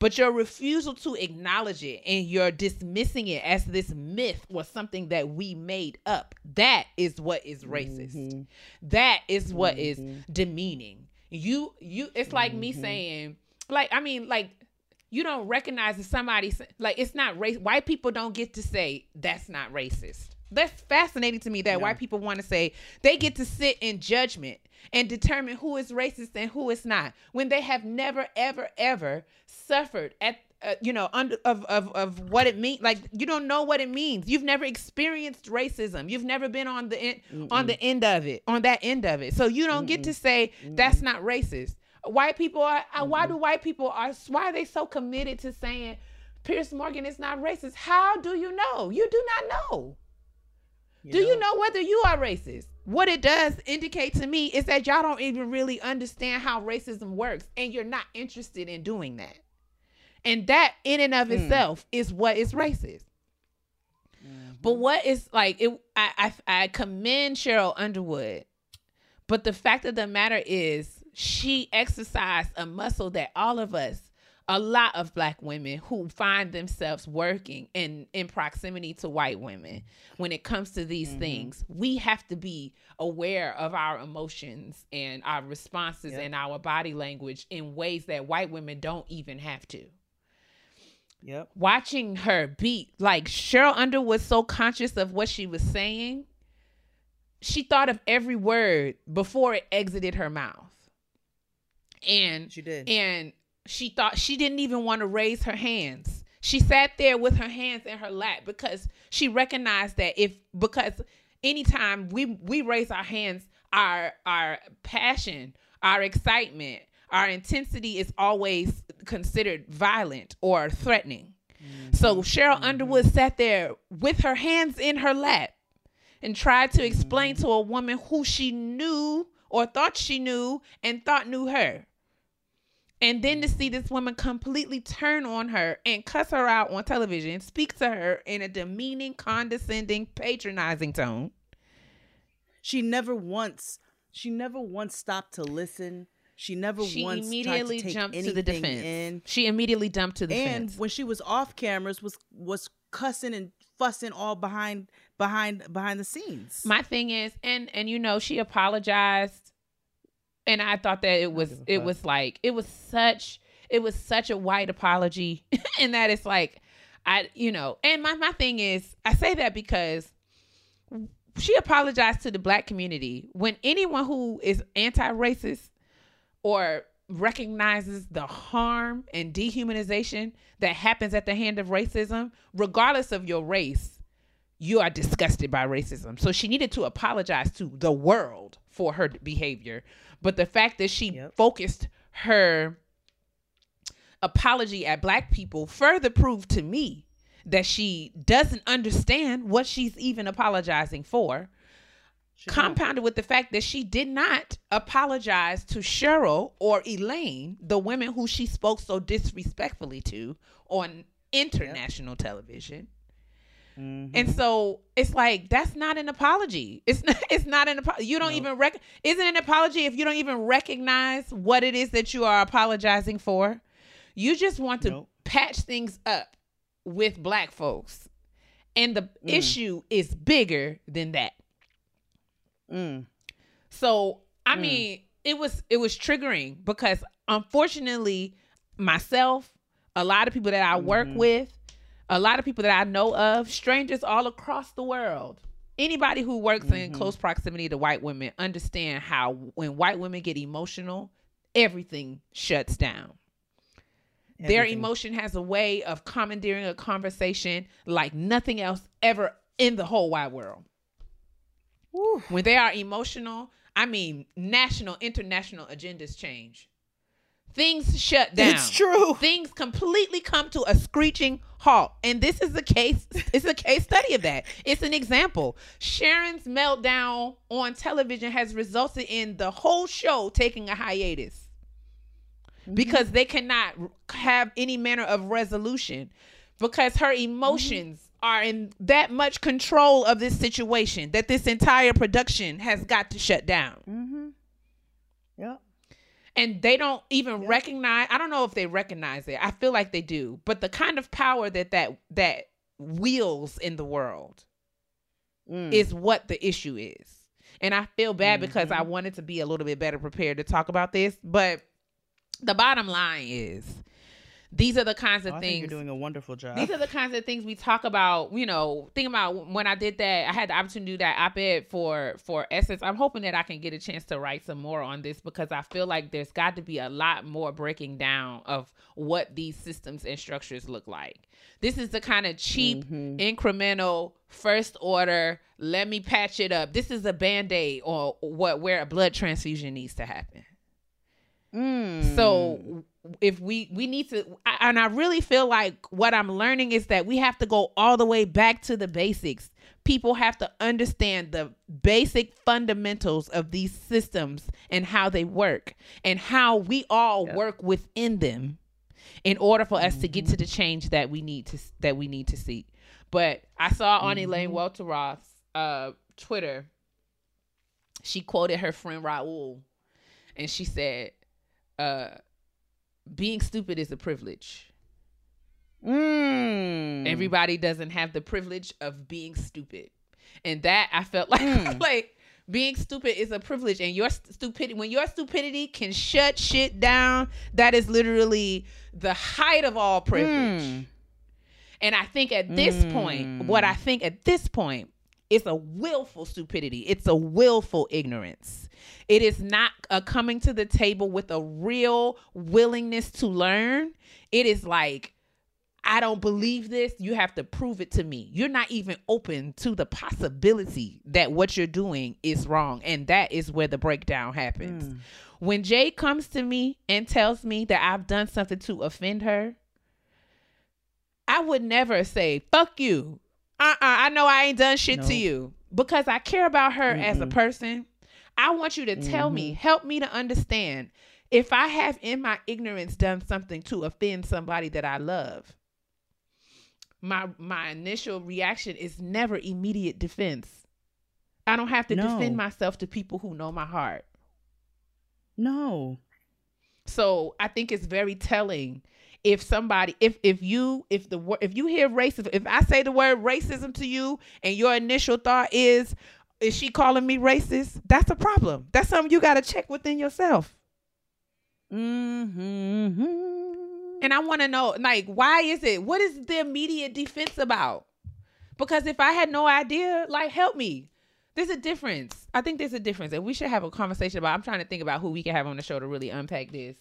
But your refusal to acknowledge it and you're dismissing it as this myth was something that we made up, that is what is racist. Mhm. That is what is Mhm. demeaning. You you it's like me Mhm. saying like I mean like you don't recognize that somebody like it's not race white people don't get to say that's not racist. That's fascinating to me that No. white people want to say they get to sit in judgment and determine who is racist and who is not when they have never ever ever suffered at uh, you know under of, of of what it means like you don't know what it means. You've never experienced racism. You've never been on the end on the end of it on that end of it. So you don't get to say that's not racist white people are uh, why mm-hmm. do white people are why are they so committed to saying Piers Morgan is not racist. How do you know? You do not know. do you don't. know whether you are racist? What it does indicate to me is that y'all don't even really understand how racism works and you're not interested in doing that. And that in and of hmm. itself is what is racist. But mm-hmm. what is like it I, I I commend Sheryl Underwood. But the fact of the matter is she exercised a muscle that all of us a lot of black women who find themselves working in in proximity to white women when it comes to these mm-hmm. things we have to be aware of our emotions and our responses Yep. and our body language in ways that white women don't even have to Yep. watching her beat like Sheryl Underwood was so conscious of what she was saying she thought of every word before it exited her mouth and She did. and she thought she didn't even want to raise her hands. She sat there with her hands in her lap because she recognized that if because anytime we we raise our hands our our passion our excitement our intensity is always considered violent or threatening. Mm-hmm. So sheryl mm-hmm. underwood sat there with her hands in her lap and tried to explain mm-hmm. to a woman who she knew or thought she knew and thought knew her and then to mm-hmm. see this woman completely turn on her and cuss her out on television, speak to her in a demeaning, condescending, patronizing tone. she never once she never once stopped to listen. She never She once immediately tried to take jumped to the defense. in. She immediately jumped to the and defense. when she was off cameras was was cussing and fussing all behind behind behind the scenes. My thing is, and and you know, she apologized, and I thought that it was it fuck. was like it was such it was such a white apology, <laughs> and that it's like I you know, and my my thing is, I say that because she apologized to the black community. When anyone who is anti-racist or recognizes the harm and dehumanization that happens at the hand of racism regardless of your race you are disgusted by racism. So she needed to apologize to the world for her behavior but the fact that she Yep. focused her apology at black people further proved to me that she doesn't understand what she's even apologizing for She compounded with the fact that she did not apologize to Sheryl or Elaine, the women who she spoke so disrespectfully to on international television. Mhm. And so it's like that's not an apology. It's not. <laughs> It's not an apology. You don't even rec. Isn't an apology if you don't even recognize what it is that you are apologizing for? You just want to patch things up with black folks, and the Mm. issue is bigger than that. Mm. So I Mm. mean, it was it was triggering because unfortunately, myself, a lot of people that I work Mhm. with, a lot of people that I know of, strangers all across the world. Anybody who works in Mhm. close proximity to white women understand how when white women get emotional, everything shuts down. Their emotion has a way of commandeering a conversation like nothing else ever in the whole wide world. When they are emotional, I mean, national, international agendas change. Things shut down. It's true. Things completely come to a screeching halt. And this is a case, it's a case study of that. It's an example. Sharon's meltdown on television has resulted in the whole show taking a hiatus because they cannot have any manner of resolution because her emotions are in that much control of this situation that this entire production has got to shut down Mm-hmm. Yep. And they don't even recognize i don't know if they recognize it i feel like they do but the kind of power that that that wields in the world Mm. is what the issue is. And I feel bad because I wanted to be a little bit better prepared to talk about this, but the bottom line is these are the kinds of Oh, I think things you're doing a wonderful job. these are the kinds of things we talk about, you know, think about when I did that, I had the opportunity to do that op-ed for for Essence. I'm hoping that I can get a chance to write some more on this because I feel like there's got to be a lot more breaking down of what these systems and structures look like. This is the kind of cheap, Mhm. incremental, first order, let me patch it up. This is a band-aid or what where a blood transfusion needs to happen. Mm. So if we we need to and i really feel like what i'm learning is that we have to go all the way back to the basics people have to understand the basic fundamentals of these systems and how they work and how we all work within them in order for us to get Mm-hmm. to the change that we need to that we need to see but i saw on elaine Mhm. welteroth's uh twitter she quoted her friend raul and she said uh being stupid is a privilege Mm. everybody doesn't have the privilege of being stupid and that i felt <laughs> like Mm. like being stupid is a privilege and your stupidity when your stupidity can shut shit down that is literally the height of all privilege Mm. and I think at this point, what Mm. I think at this point is a willful stupidity. It's a willful ignorance. It is not a coming to the table with a real willingness to learn. It is like, I don't believe this. You have to prove it to me. You're not even open to the possibility that what you're doing is wrong. And that is where the breakdown happens. Mm. When Jay comes to me and tells me that I've done something to offend her, I would never say, fuck you. Uh uh I know I ain't done shit to you because I care about her as a person. I want you to tell me, Mhm. help me to understand if I have in my ignorance done something to offend somebody that I love. My my initial reaction is never immediate defense. I don't have to No. defend myself to people who know my heart. No. So I think it's very telling if somebody if if you if the if you hear racism if I say the word racism to you and your initial thought is is she calling me racist? That's a problem. That's something you got to check within yourself. Mm-hmm. And I want to know like why is it? What is the immediate defense about? Because if I had no idea, like help me. There's a difference. I think there's a difference, and we should have a conversation about. I'm trying to think about who we can have on the show to really unpack this,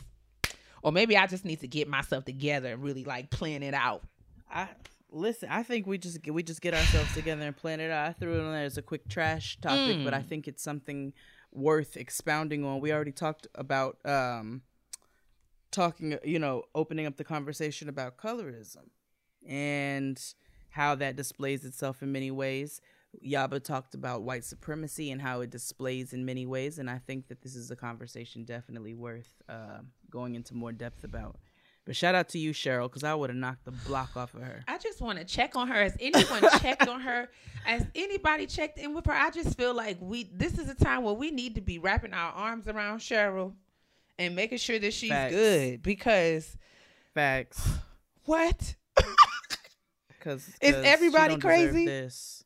or maybe I just need to get myself together and really like plan it out. I listen. I think we just we just get ourselves together and plan it out. I threw it on there as a quick trash topic, but I Mm. think it's something worth expounding on. We already talked about um talking, you know, opening up the conversation about colorism and how that displays itself in many ways. Yaba talked about white supremacy and how it displays in many ways, and I think that this is a conversation definitely worth uh, going into more depth about. But shout out to you, Sheryl, because I would have knocked the block off of her. I just want to check on her. Has anyone <laughs> checked on her? Has anybody checked in with her? I just feel like we. This is a time where we need to be wrapping our arms around Sheryl and making sure that she's Facts. good because Facts. <sighs> what? <laughs> Because Is everybody crazy? This.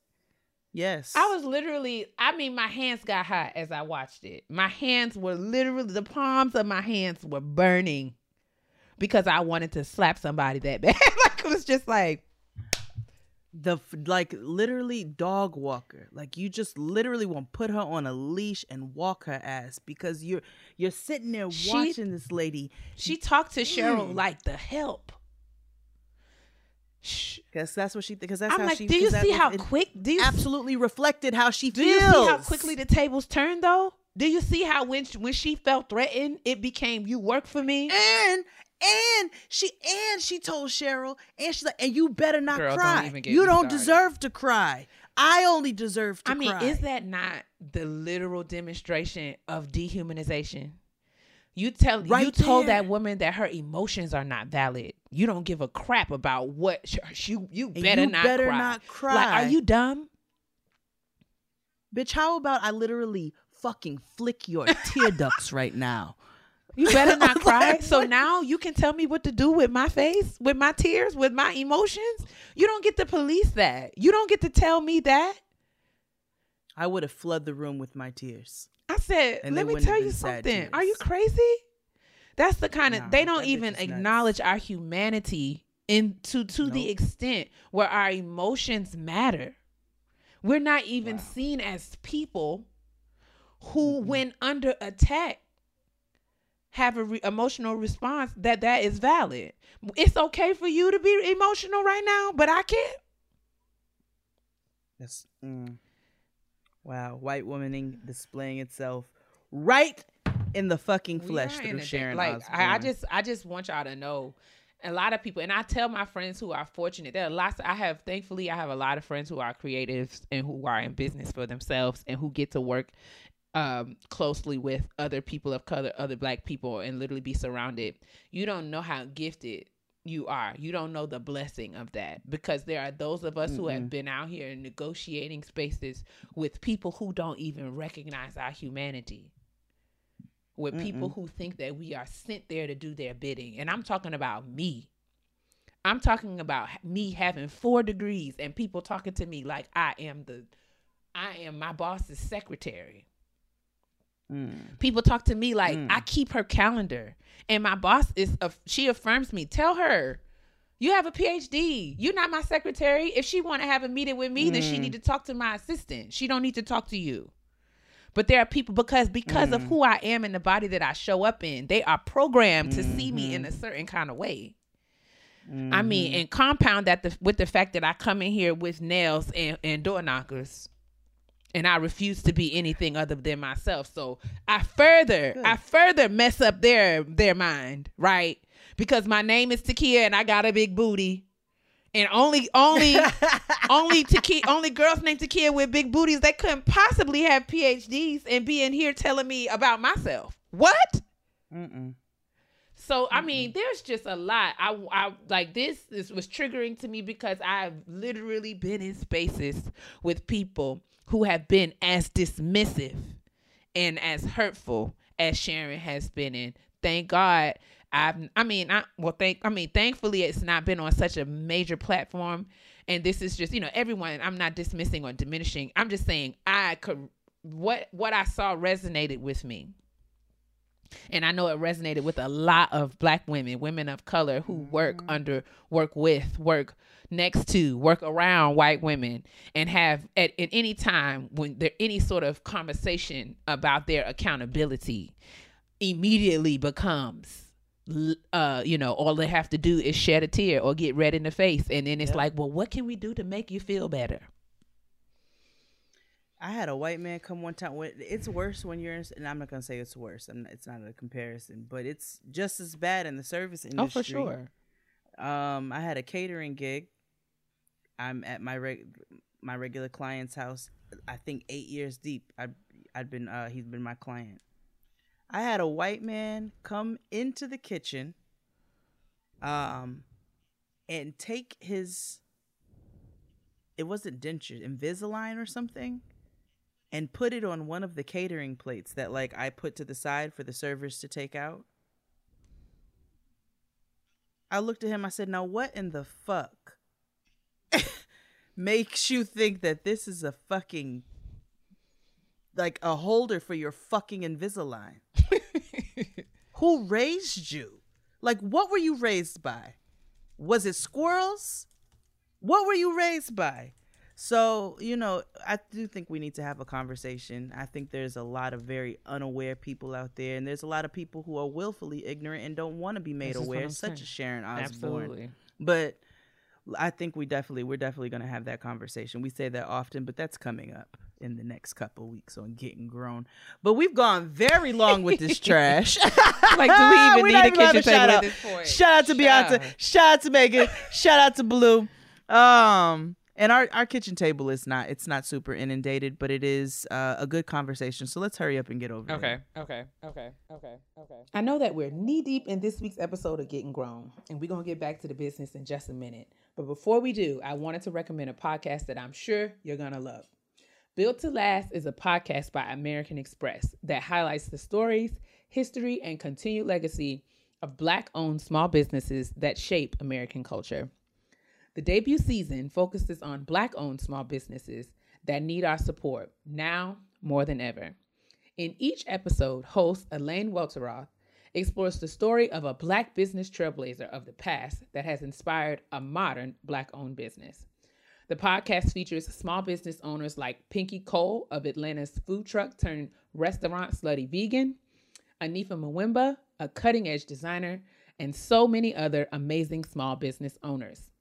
Yes. I was literally, I mean, my hands got hot as I watched it. My hands were literally, the palms of my hands were burning because I wanted to slap somebody that <laughs> bad. like, it was just like, the like literally dog walker. Like you just literally want to put her on a leash and walk her ass because you're you're sitting there She- watching this lady. she talked to Sheryl Mm. like the help. Shh. Because that's what she. Because that's I'm how like, she. do you see how it quick? Do you Absolutely reflected how she do feels. you see how quickly the tables turned though? Do you see how when when she felt threatened, it became you work for me? and and she and she told Sheryl and she's like, and you better not Girl, don't cry. even get you don't started. deserve to cry. I only deserve to I mean, cry. is that not the literal demonstration of dehumanization? You tell you Right told there. that woman that her emotions are not valid. You don't give a crap about what she, you you better you not better cry. not Like, are you dumb? Bitch, how about I literally fucking flick your <laughs> tear ducts right now? You better not <laughs> Like, cry. So now you can tell me what to do with my face, with my tears, with my emotions. You don't get to police that. You don't get to tell me that. I would have flooded the room with my tears. I said, And let me tell you something. Are you crazy? That's the kind of Nah, they don't even is nuts. acknowledge our humanity in to to the extent where our emotions matter. We're not even Wow. seen as people who, when under attack, have a re- emotional response that that is valid. It's okay for you to be emotional right now, but I can't. That's mm. Wow. White womaning displaying itself right in the fucking flesh through Sharon like I, I just I just want y'all to know a lot of people and I tell my friends who are fortunate there are lots I have thankfully I have a lot of friends who are creatives and who are in business for themselves and who get to work um closely with other people of color other black people and literally be surrounded you don't know how gifted you are you don't know the blessing of that because there are those of us who have been out here negotiating spaces with people who don't even recognize our humanity with people who think that we are sent there to do their bidding. And I'm talking about me. I'm talking about me having four degrees and people talking to me like I am the I am my boss's secretary. Mm. People talk to me like Mm. I keep her calendar and my boss is a, she affirms me. Tell her you have a PhD. You're not my secretary. If she want to have a meeting with me, then she Mm. need to talk to my assistant. She don't need to talk to you. But there are people because because of Mm. who I am and the body that I show up in, they are programmed to see me Mm-hmm. in a certain kind of way. I Mm-hmm. mean, and compound that the, with the fact that I come in here with nails and, and door knockers, and I refuse to be anything other than myself. So I further, Good. I further mess up their their mind, right? Because my name is Takia and I got a big booty, and only only <laughs> only Takia only girls named Takia with big booties they couldn't possibly have PhDs and be in here telling me about myself. What? Mm-mm. So I mean, there's just a lot. I, I like this. This was triggering to me because I've literally been in spaces with people who have been as dismissive and as hurtful as Sharon has been in. Thank God. I've. I mean, I well, thank. I mean, thankfully, it's not been on such a major platform. And this is just, you know, everyone. I'm not dismissing or diminishing. I'm just saying I could. What what I saw resonated with me and I know it resonated with a lot of black women, women of color who work mm-hmm. under, work with, work next to, work around white women, and have at, at any time when there any sort of conversation about their accountability, immediately becomes, uh, you know, all they have to do is shed a tear or get red in the face, and then it's Yep. like, well, what can we do to make you feel better? I had a white man come one time. When, it's worse when you're, in, and I'm not gonna say it's worse. Not, it's not a comparison, but it's just as bad in the service industry. Oh, for sure. Um, I had a catering gig. I'm at my reg- my regular client's house. I think eight years deep. I I'd been uh he's been my client. I had a white man come into the kitchen, um, and take his. It wasn't denture, Invisalign or something, and put it on one of the catering plates that like I put to the side for the servers to take out. I looked at him. I said, "Now what in the fuck makes you think that this is a fucking like a holder for your fucking Invisalign? <laughs> Who raised you? Like, what were you raised by? Was it squirrels? What were you raised by? So, you know, I do think we need to have a conversation. I think there's a lot of very unaware people out there, and there's a lot of people who are willfully ignorant and don't want to be made This is what aware, such saying. as Sharon Osbourne. Absolutely. But I think we definitely we're definitely going to have that conversation. We say that often, but that's coming up in the next couple weeks on getting grown. But we've gone very long with this trash. <laughs> Like, do we <laughs> even need a kitchen shout table out. at this point? Shout out to Beyonce. Child. Shout out to Megan. shout out to Blue. Um, and our, our kitchen table is not it's not super inundated, but it is uh, a good conversation. So let's hurry up and get over it. Okay, okay, okay, okay, okay. I know that we're knee deep in this week's episode of Getting Grown, and we're going to get back to the business in just a minute. But before we do, I wanted to recommend a podcast that I'm sure you're going to love. Built to Last is a podcast by American Express that highlights the stories, history, and continued legacy of Black owned small businesses that shape American culture. The debut season focuses on Black owned small businesses that need our support now more than ever. In each episode, host Elaine Welteroth explores the story of a Black business trailblazer of the past that has inspired a modern Black owned business. The podcast features small business owners like Pinky Cole of Atlanta's food truck turned restaurant Slutty Vegan, Anifa Mvuemba, a cutting edge designer, and so many other amazing small business owners.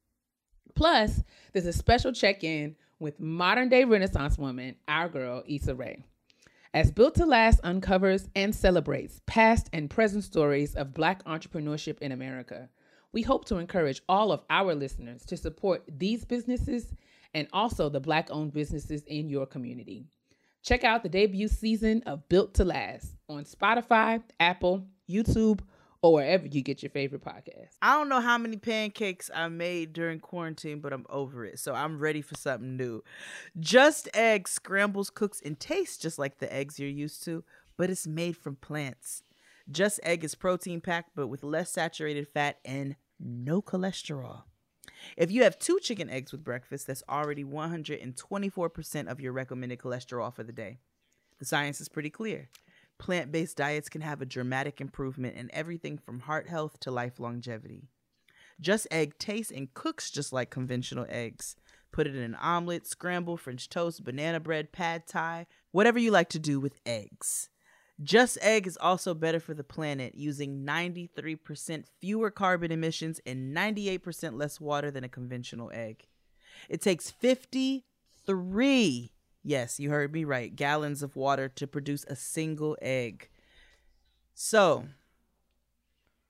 Plus, there's a special check in with modern day Renaissance woman, our girl, Issa Rae. as Built to Last uncovers and celebrates past and present stories of Black entrepreneurship in America. We hope to encourage all of our listeners to support these businesses and also the Black owned businesses in your community. Check out the debut season of Built to Last on Spotify, Apple, YouTube, or wherever you get your favorite podcast. I don't know how many pancakes I made during quarantine, but I'm over it. So I'm ready for something new. Just Egg scrambles, cooks, and tastes just like the eggs you're used to, but it's made from plants. Just Egg is protein packed, but with less saturated fat and no cholesterol. If you have two chicken eggs with breakfast, that's already 124% of your recommended cholesterol for the day. The science is pretty clear. Plant based diets can have a dramatic improvement in everything from heart health to life longevity. Just Egg tastes and cooks just like conventional eggs. Put it in an omelet, scramble, French toast, banana bread, pad thai, whatever you like to do with eggs. Just Egg is also better for the planet, using 93% fewer carbon emissions and 98% less water than a conventional egg. It takes 53, yes, you heard me right, gallons of water to produce a single egg. So,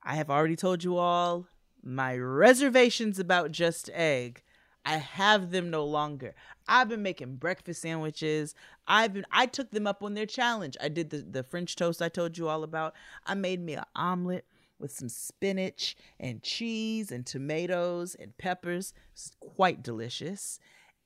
I have already told you all my reservations about Just Egg. I have them no longer. I've been making breakfast sandwiches. I've been I took them up on their challenge. I did the, the French toast I told you all about. I made me an omelet with some spinach and cheese and tomatoes and peppers. It's quite delicious.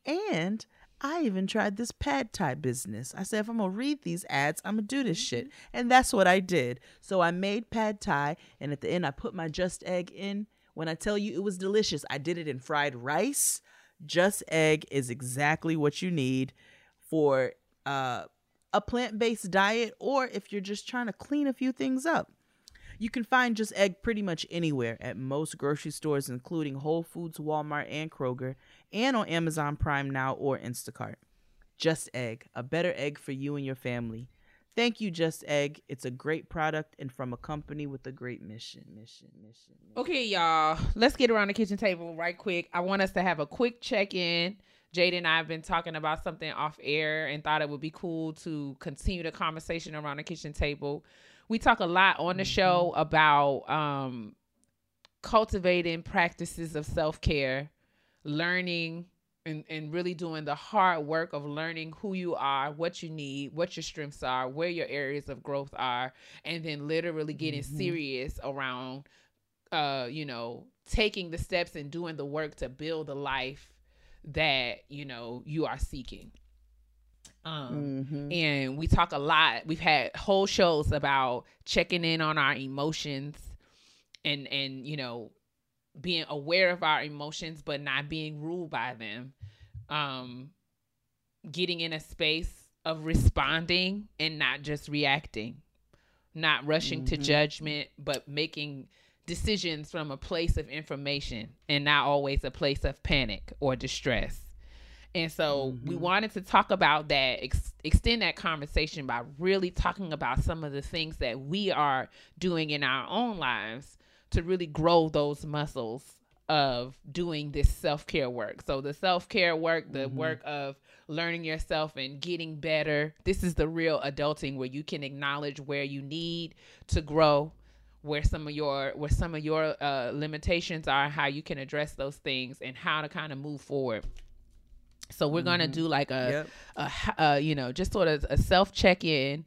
And I even tried this pad thai business. I said, if I'm gonna read these ads, I'm gonna do this shit. And that's what I did. So I made pad thai, and at the end, I put my just egg in. When I tell you it was delicious, I did it in fried rice. Just egg is exactly what you need for uh, a plant based diet, or if you're just trying to clean a few things up. You can find Just Egg pretty much anywhere at most grocery stores, including Whole Foods, Walmart, and Kroger, and on Amazon Prime Now or Instacart. Just Egg, a better egg for you and your family. Thank you, Just Egg. It's a great product and from a company with a great mission. Mission, mission. mission. Okay, y'all, let's get around the kitchen table right quick. I want us to have a quick check in. Jade and I have been talking about something off air and thought it would be cool to continue the conversation around the kitchen table. We talk a lot on the show about um, cultivating practices of self care, learning, and, and really doing the hard work of learning who you are, what you need, what your strengths are, where your areas of growth are, and then literally getting serious around, uh, you know, taking the steps and doing the work to build the life that you know you are seeking. Um, Mhm. and we talk a lot. We've had whole shows about checking in on our emotions and and you know being aware of our emotions but not being ruled by them. Um getting in a space of responding and not just reacting. Not rushing to Mhm. judgment but making decisions from a place of information and not always a place of panic or distress. And so we Mhm. wanted to talk about that, ex- extend that conversation by really talking about some of the things that we are doing in our own lives to really grow those muscles of doing this self care work. So, the self care work, the Mhm. work of learning yourself and getting better. This is the real adulting where you can acknowledge where you need to grow where some of your where some of your uh, limitations are how you can address those things and how to kind of move forward so we're gonna Mhm. do like a, Yep. a, h- uh, you know just sort of a self check in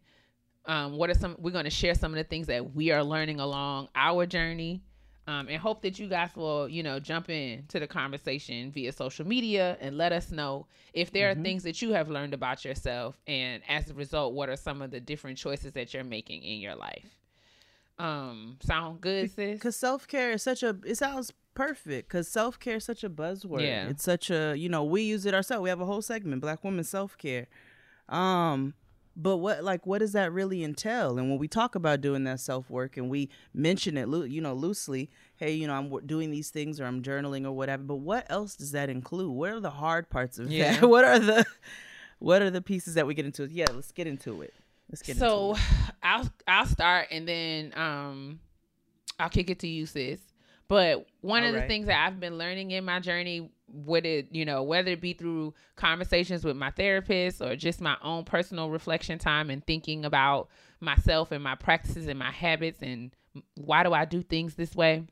um what are some we're gonna share some of the things that we are learning along our journey um, and hope that you guys will you know jump in to the conversation via social media and let us know if there Mhm. are things that you have learned about yourself and as a result what are some of the different choices that you're making in your life um sound good sis Because self care is such a, it sounds perfect because self care is such a buzzword. Yeah. It's such a, you know, we use it ourselves. We have a whole segment, Black Women Self Care. Um, but what, like, what does that really entail? And when we talk about doing that self work and we mention it, you know, loosely, hey, you know, I'm doing these things or I'm journaling or whatever. But what else does that include? What are the hard parts of Yeah. that? <laughs> What are the, what are the pieces that we get into? Yeah, let's get into it. Let's get so into it. I'll I'll start and then um I'll kick it to you, sis. But one of the things that I've been learning in my journey, would it, you know, whether it be through conversations with my therapist or just my own personal reflection time and thinking about myself and my practices and my habits and why do I do things this way?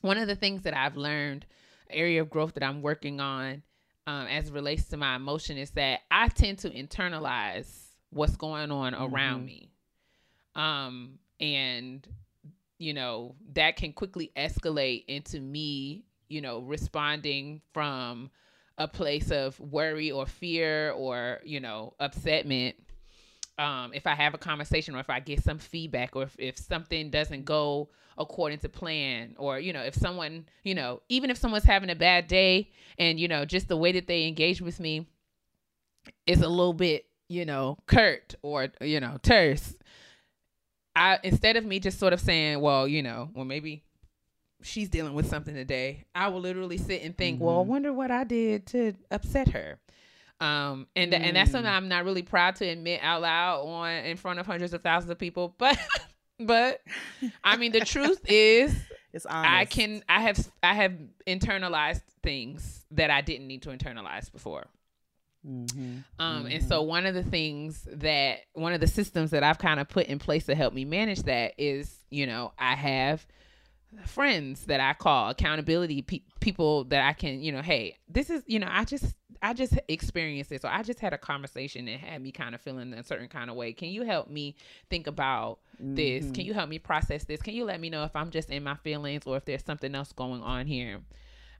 One of the things that I've learned, area of growth that I'm working on um, as it relates to my emotion is that I tend to internalize what's going on around Mhm. me. Um, and you know, that can quickly escalate into me, you know, responding from a place of worry or fear or, you know, upsetment. Um, if I have a conversation or if I get some feedback or if, if something doesn't go according to plan or, you know, if someone, you know, even if someone's having a bad day and, you know, just the way that they engage with me is a little bit, you know, curt or, you know, terse. I instead of me just sort of saying, well, you know, well maybe she's dealing with something today, I will literally sit and think, well, I Mhm. wonder what I did to upset her. Um, and th- and that's something Mm. I'm not really proud to admit out loud on in front of hundreds of thousands of people, <laughs> but but I mean the truth is <laughs> It's honest. I can I have I have internalized things that I didn't need to internalize before. Mhm. Um, and so one of the things that one of the systems that I've kind of put in place to help me manage that is, you know, I have friends that I call accountability pe- people that I can, you know, hey, this is, you know, I just I just experienced this or I just had a conversation that had me kind of feeling a certain kind of way. Can you help me think about this? Mhm. Can you help me process this? Can you let me know if I'm just in my feelings or if there's something else going on here?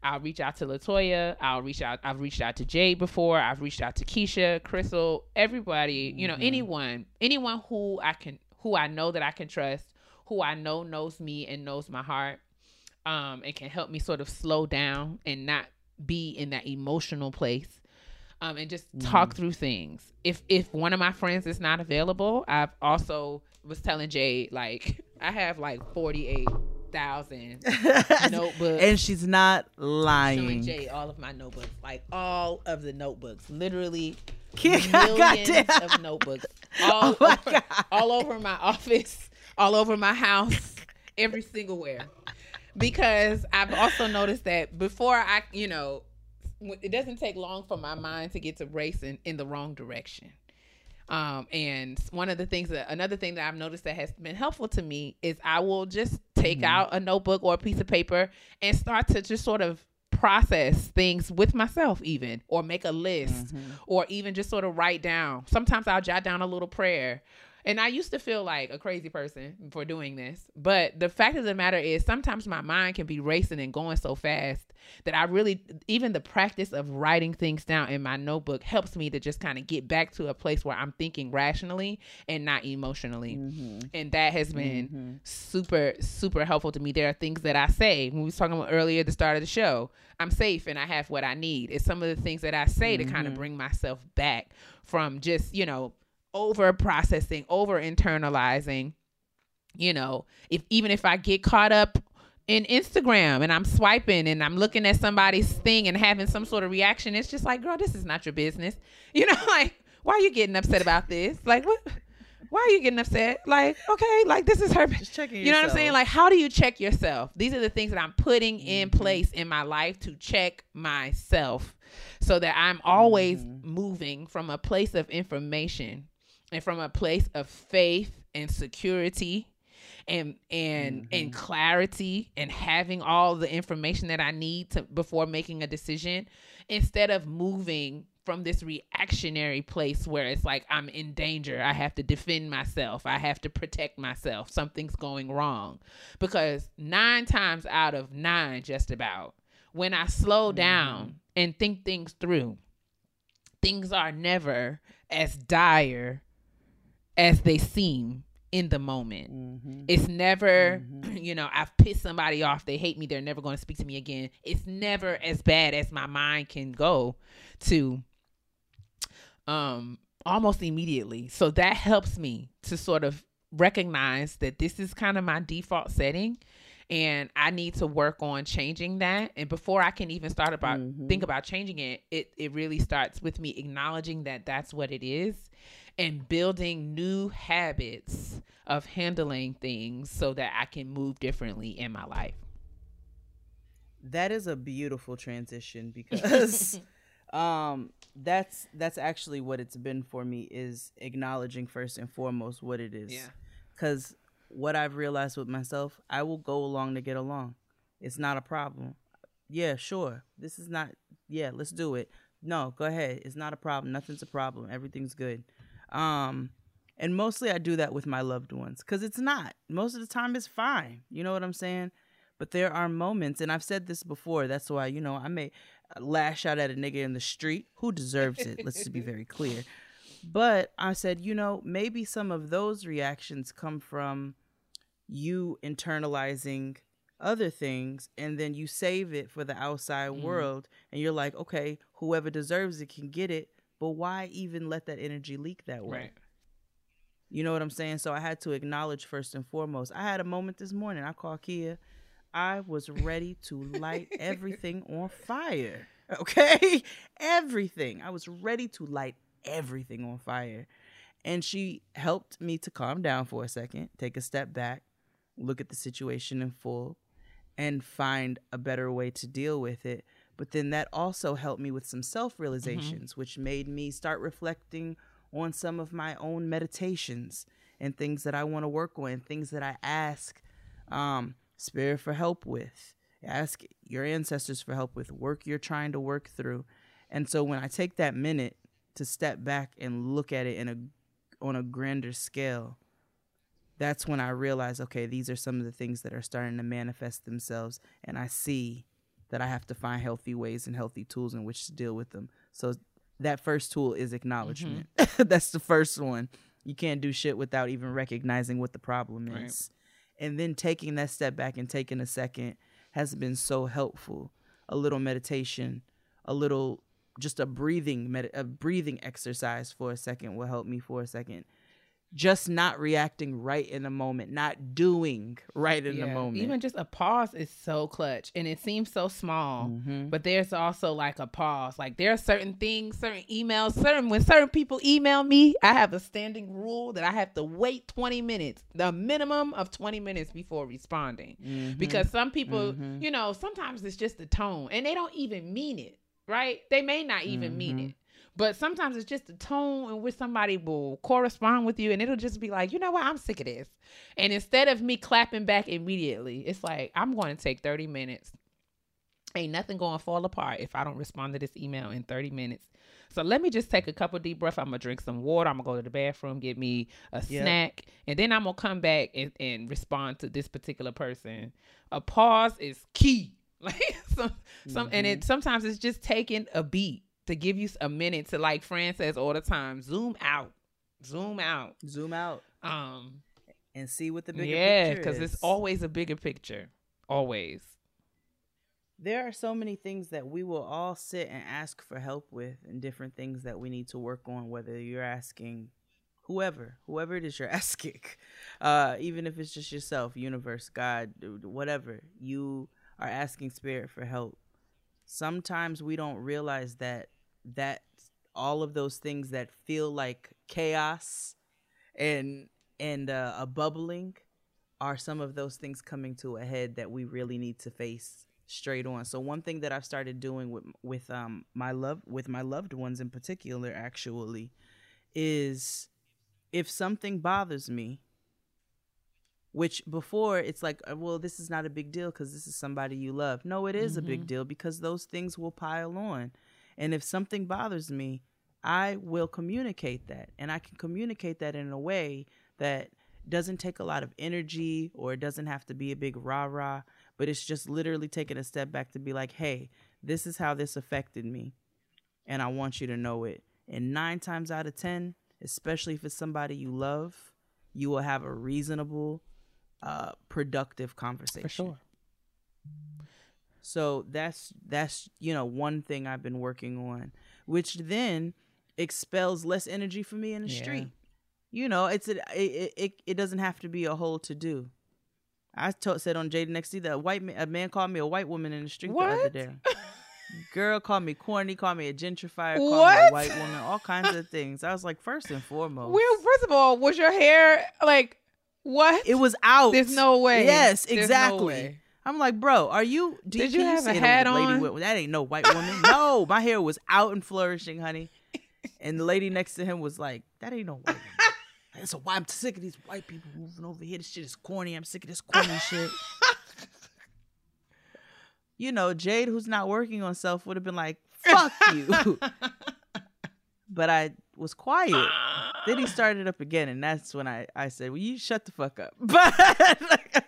I'll reach out to Latoya. I'll reach out. I've reached out to Jay before. I've reached out to Keisha, Crystal, everybody. You know, Mhm. anyone, anyone who I can, who I know that I can trust, who I know knows me and knows my heart, um, and can help me sort of slow down and not be in that emotional place, um, and just talk through things. If if one of my friends is not available, I've also was telling Jay like I have like forty eight thousand <laughs> notebooks and she's not lying. showing. Jay all of my notebooks, like all of the notebooks, literally <laughs> millions of notebooks, <laughs> all Oh over, God. all over my office, all over my house, every single where. Because I've also noticed that before I, you know, it doesn't take long for my mind to get to racing in the wrong direction. Um, and one of the things that another thing that I've noticed that has been helpful to me is I will just take Mhm. out a notebook or a piece of paper and start to just sort of process things with myself even or make a list Mhm. or even just sort of write down. Sometimes I'll jot down a little prayer. And I used to feel like a crazy person for doing this. But the fact of the matter is, sometimes my mind can be racing and going so fast that I really, even the practice of writing things down in my notebook helps me to just kind of get back to a place where I'm thinking rationally and not emotionally. Mhm. And that has been Mhm. super super helpful to me there are things that i say when we was talking about earlier at the start of the show i'm safe and i have what i need it's some of the things that i say to kind of Mhm. bring myself back from just you know over processing over internalizing you know if even if i get caught up in instagram and i'm swiping and i'm looking at somebody's thing and having some sort of reaction it's just like girl this is not your business <laughs> you know <laughs> like why are you getting upset about this like what why are you getting upset like okay like this is her Just <laughs> checking you know what I'm saying? Like, how do you check yourself? These are the things that I'm putting in Mhm. place in my life to check myself so that I'm always Mhm. moving from a place of information and from a place of faith and security and and and Mhm. clarity and having all the information that I need to before making a decision instead of moving from this reactionary place where it's like I'm in danger. I have to defend myself. I have to protect myself. Something's going wrong. Because 9 times out of 9 just about when I slow down and think things through, things are never as dire as they seem in the moment. Mhm. It's never, Mhm. <clears throat> you know, I've pissed somebody off. They hate me. They're never going to speak to me again. It's never as bad as my mind can go to um almost immediately. So that helps me to sort of recognize that this is kind of my default setting and I need to work on changing that. And before I can even start about Mhm. think about changing it, it it really starts with me acknowledging that that's what it is and building new habits of handling things so that I can move differently in my life. that is a beautiful transition <laughs> because <laughs> um that's that's actually what it's been for me is acknowledging first and foremost what it is. Yeah. because what i've realized with myself i will go along to get along. It's not a problem. Yeah sure. This is not yeah let's do it. No go ahead. It's not a problem. Nothing's a problem. Everything's good um and mostly i do that with my loved ones because it's not most of the time it's fine you know what i'm saying but there are moments and i've said this before that's why you know i may lash out at a nigga in the street who deserves it let's just be very clear but i said you know maybe some of those reactions come from you internalizing other things and then you save it for the outside Mhm. world and you're like okay whoever deserves it can get it but why even let that energy leak that way Right. you know what I'm saying? So I had to acknowledge first and foremost. I had a moment this morning. I called Kia. I was ready to light <laughs> everything on fire. Okay? <laughs> Everything. I was ready to light everything on fire. And she helped me to calm down for a second, take a step back, look at the situation in full, and find a better way to deal with it. But then that also helped me with some self realizations, which made me start reflecting on some of my own meditations and things that I want to work on, things that I ask um, Spirit for help with, ask your ancestors for help with, work you're trying to work through. And so when I take that minute to step back and look at it in a on a grander scale, that's when I realize, okay, these are some of the things that are starting to manifest themselves, and I see that I have to find healthy ways and healthy tools in which to deal with them. So that first tool is acknowledgement. Mm-hmm. <laughs> That's the first one. You can't do shit without even recognizing what the problem Right. is. And then taking that step back and taking a second has been so helpful. A little meditation, a little just a breathing med- a breathing exercise for a second will help me for a second. Just not reacting right in the moment, not doing right in the moment. Even just a pause is so clutch, and it seems so small. Mhm. But there's also like a pause. Like there are certain things, certain emails, certain when certain people email me, I have a standing rule that I have to wait 20 minutes, the minimum of 20 minutes before responding. Mhm. Because some people, Mhm. you know, sometimes it's just the tone and they don't even mean it, right? They may not even mean Mhm. it. But sometimes it's just the tone in which somebody will correspond with you and it'll just be like, you know what, I'm sick of this. And instead of me clapping back immediately, it's like, I'm going to take 30 minutes. Ain't nothing going to fall apart if I don't respond to this email in 30 minutes. So let me just take a couple deep breaths. I'm going to drink some water. I'm going to go to the bathroom, get me a Yep. snack, and then I'm going to come back and, and respond to this particular person. A pause is key. <laughs> Like some, some and mm-hmm. it sometimes it's just taking a beat to give you a minute to like Fran says all the time, zoom out. Zoom out. zoom out Um and see what the bigger picture is. yeah, because it's always a bigger picture. Always. there are so many things that we will all sit and ask for help with and different things that we need to work on whether you're asking whoever whoever it is you're <laughs> asking uh even if it's just yourself universe god whatever you are asking spirit for help sometimes we don't realize that that all of those things that feel like chaos and and uh, a bubbling are some of those things coming to a head that we really need to face straight on. So one thing that I've started doing with with um my love with my loved ones in particular actually is if something bothers me which before it's like uh, well this is not a big deal cuz this is somebody you love. No, it is a big Mhm. deal because those things will pile on. And if something bothers me, I will communicate that. And I can communicate that in a way that doesn't take a lot of energy or it doesn't have to be a big rah rah, but it's just literally taking a step back to be like, hey, this is how this affected me. And I want you to know it. And nine times out of 10, especially if it's somebody you love, you will have a reasonable, uh, productive conversation. For sure. So that's that's you know one thing I've been working on, which then expels less energy for me in the Yeah. street. You know, it's a, it, it it doesn't have to be a whole to do. I told said on Jada Next that a white man, a man called me a white woman in the street the other day. Girl called me corny, called me a gentrifier, called me a white woman, all kinds of things. I was like, first and foremost, Well, first of all, was your hair like what? it was out. There's no way. Yes, There's no exactly. way. I'm like, bro, are you? Do Did can you have a hat on? with- that ain't no white woman. <laughs> no, my hair was out and flourishing, honey. And the lady next to him was like, that ain't no white woman. <laughs> That's why I'm sick of these white people moving over here. This shit is corny. I'm sick of this corny shit. <laughs> You know, Jade, who's not working on self, would have been like, fuck you. but I was quiet. Then he started up again, and that's when I, I said, "Well, you shut the fuck up." <laughs> But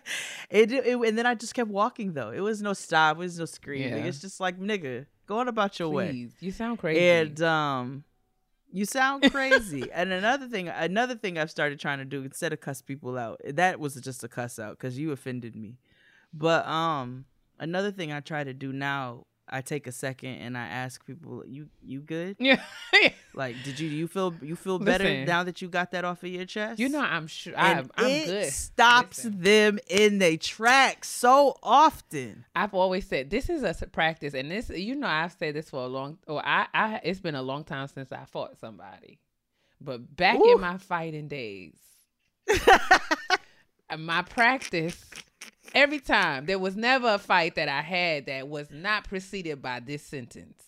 it, it and then I just kept walking though. It was no stop. It was no screaming. Yeah. It's just like nigga, go on about your way. You sound crazy. And um, you sound crazy. <laughs> and another thing, another thing I've started trying to do instead of cuss people out, that was just a cuss out because you offended me. But um, another thing I try to do now, I take a second and I ask people, "You you good? yeah. <laughs> Like, did you do you feel you feel better Listen. now that you got that off of your chest? you know, I'm sure. I'm, I'm it good. stops Listen. them in their tracks so often. I've always said this is a practice, and this you know I've said this for a long. Or I, I it's been a long time since I fought somebody, but back Ooh. in my fighting days, <laughs> uh, my practice every time there was never a fight that I had that was not preceded by this sentence.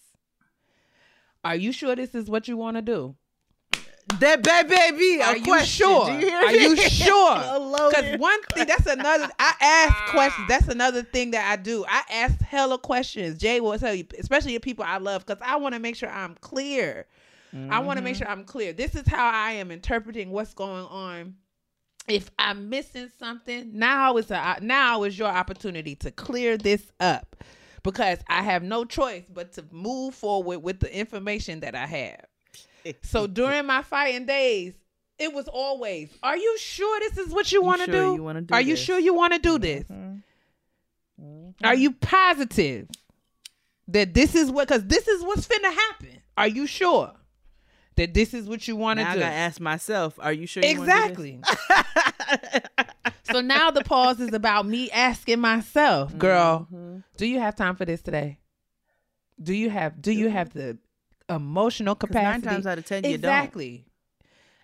Are you sure this is what you want to do? That bad baby. Are you question. sure? Do you hear Are you <laughs> sure? Because one thing, that's another. I ask questions. That's another thing that I do. I ask hella questions. Jay will tell you, especially the people I love, because I want to make sure I'm clear. I want to make Mm-hmm. sure I'm clear. This is how I am interpreting what's going on. If I'm missing something, now is a now is your opportunity to clear this up, because I have no choice but to move forward with the information that I have. So <laughs> during my fighting days, it was always, "Are you sure this is what you want to sure do? you wanna do Are you this?" sure you want to do this? Mm-hmm. Are you positive that this is what? Because this is what's finna happen. Are you sure that this is what you want to Now I gotta ask myself, are you sure? you do exactly. <laughs> so now the pause is about me asking myself, girl, Mm-hmm. do you have time for this today? Do you have? Do you have the emotional 'Cause nine capacity? times out of ten, you don't. exactly.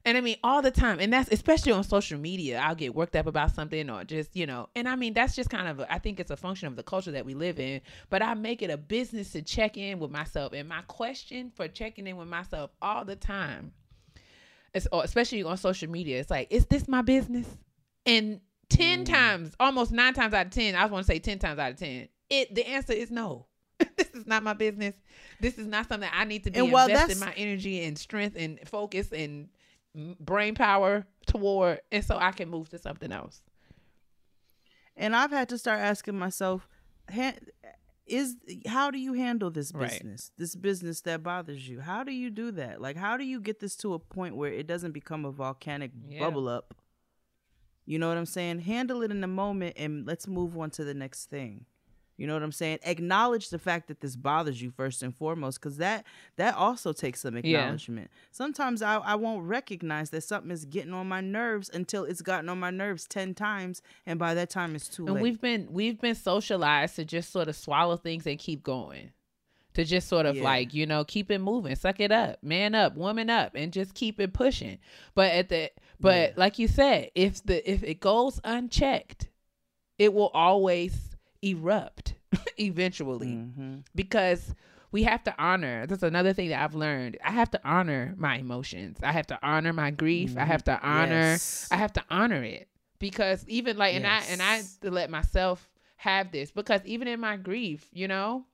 And I mean, all the time, and that's especially on social media. I'll get worked up about something, or just you know, and I mean, that's just kind of. A, I think it's a function of the culture that we live in. But I make it a business to check in with myself, and my question for checking in with myself all the time, or especially on social media, it's like, is this my business? And ten mm. times, almost nine times out of ten, I just want to say ten times out of ten, it the answer is no. <laughs> this is not my business. This is not something I need to be And investing that's- my energy and strength and focus and brain power toward, and so I can move to something else. And I've had to start asking myself, is how do you handle this Right. business? This business that bothers you. How do you do that? Like how do you get this to a point where it doesn't become a volcanic Yeah. bubble up? You know what I'm saying? Handle it in the moment and let's move on to the next thing. You know what I'm saying? Acknowledge the fact that this bothers you first and foremost, because that that also takes some acknowledgement. Sometimes I, I won't recognize that something is getting on my nerves until it's gotten on my nerves ten times, and by that time it's too And late. we've been we've been socialized to just sort of swallow things and keep going. To just sort of Yeah. like, you know, keep it moving, suck it up, man up, woman up, and just keep it pushing. But at the but Yeah. like you said, if the if it goes unchecked, it will always erupt <laughs> eventually Mhm. because we have to honor that's another thing that i've learned i have to honor my emotions i have to honor my grief i have to honor Yes. i have to honor it because even like and i and i let myself have this because even in my grief you know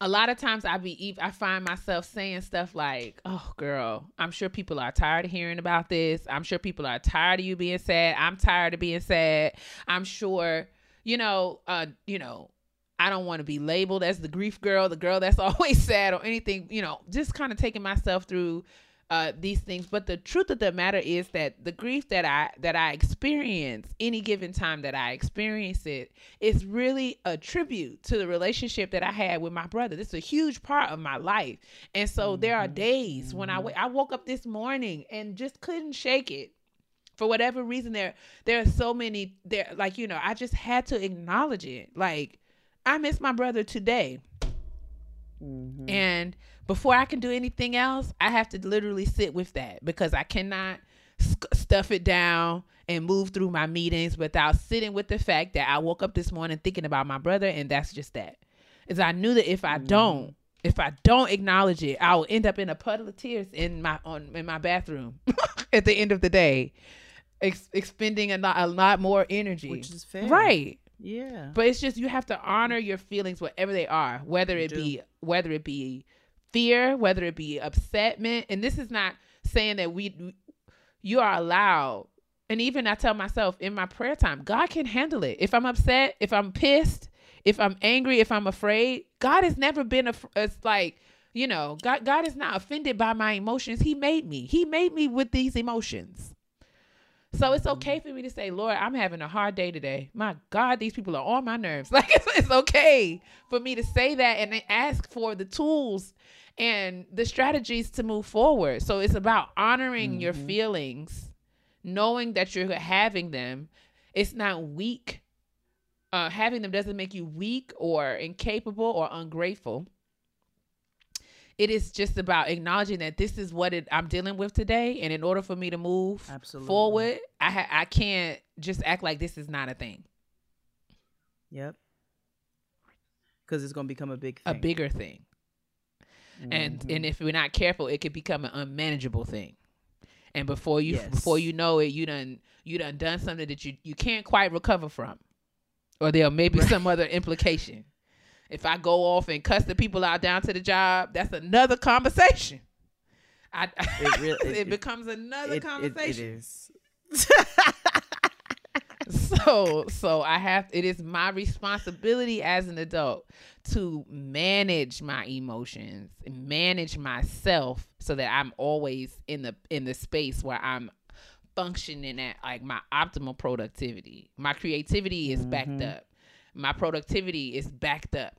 a lot of times I be I find myself saying stuff like, "Oh, girl, I'm sure people are tired of hearing about this. I'm sure people are tired of you being sad. I'm tired of being sad. I'm sure, you know, uh, you know, I don't want to be labeled as the grief girl, the girl that's <laughs> always sad or anything, you know, just kind of taking myself through uh these things. But the truth of the matter is that the grief that i that i experience any given time that i experience it is really a tribute to the relationship that i had with my brother. This is a huge part of my life. And so there are days when i i woke up this morning and just couldn't shake it for whatever reason there there are so many there like you know i just had to acknowledge it. Like i miss my brother today. Mm-hmm. And before I can do anything else, I have to literally sit with that because I cannot stuff it down and move through my meetings without sitting with the fact that I woke up this morning thinking about my brother and that's just that. Is I knew that if I mm-hmm. don't, if I don't acknowledge it, I will end up in a puddle of tears in my on in my bathroom <laughs> at the end of the day, ex- expending a lot, a lot more energy. Which is fair. right? Yeah. But it's just you have to honor your feelings whatever they are, whether You it do. be whether it be fear, whether it be upsetment. And this is not saying that we you are allowed. And even I tell myself in my prayer time, God can handle it. If I'm upset, if I'm pissed, if I'm angry, if I'm afraid, God has never been a it's like you know, God God is not offended by my emotions. He made me. He made me with these emotions. So it's okay for me to say, Lord, I'm having a hard day today. My God, these people are on my nerves. <laughs> Like it's, it's okay for me to say that and then ask for the tools and the strategies to move forward. So it's about honoring your feelings, knowing that you're having them. It's not weak. Uh, having them doesn't make you weak or incapable or ungrateful. It is just about acknowledging that this is what it, I'm dealing with today, and in order for me to move Absolutely. forward, I ha- I can't just act like this is not a thing, Yep. Because it's gonna become a big a bigger thing, and Mhm. and if we're not careful, it could become an unmanageable thing. And before you Yes. before you know it, you done you done done something that you you can't quite recover from, or there may be some other implication. If I go off and cuss the people out down to the job, that's another conversation. I, <laughs> It real- it, it- becomes another It- conversation. it is. <laughs> <laughs> so so i have it is my responsibility as an adult to manage my emotions and manage myself so that i'm always in the in the space where i'm functioning at like my optimal productivity my creativity is backed Mhm. up my productivity is backed up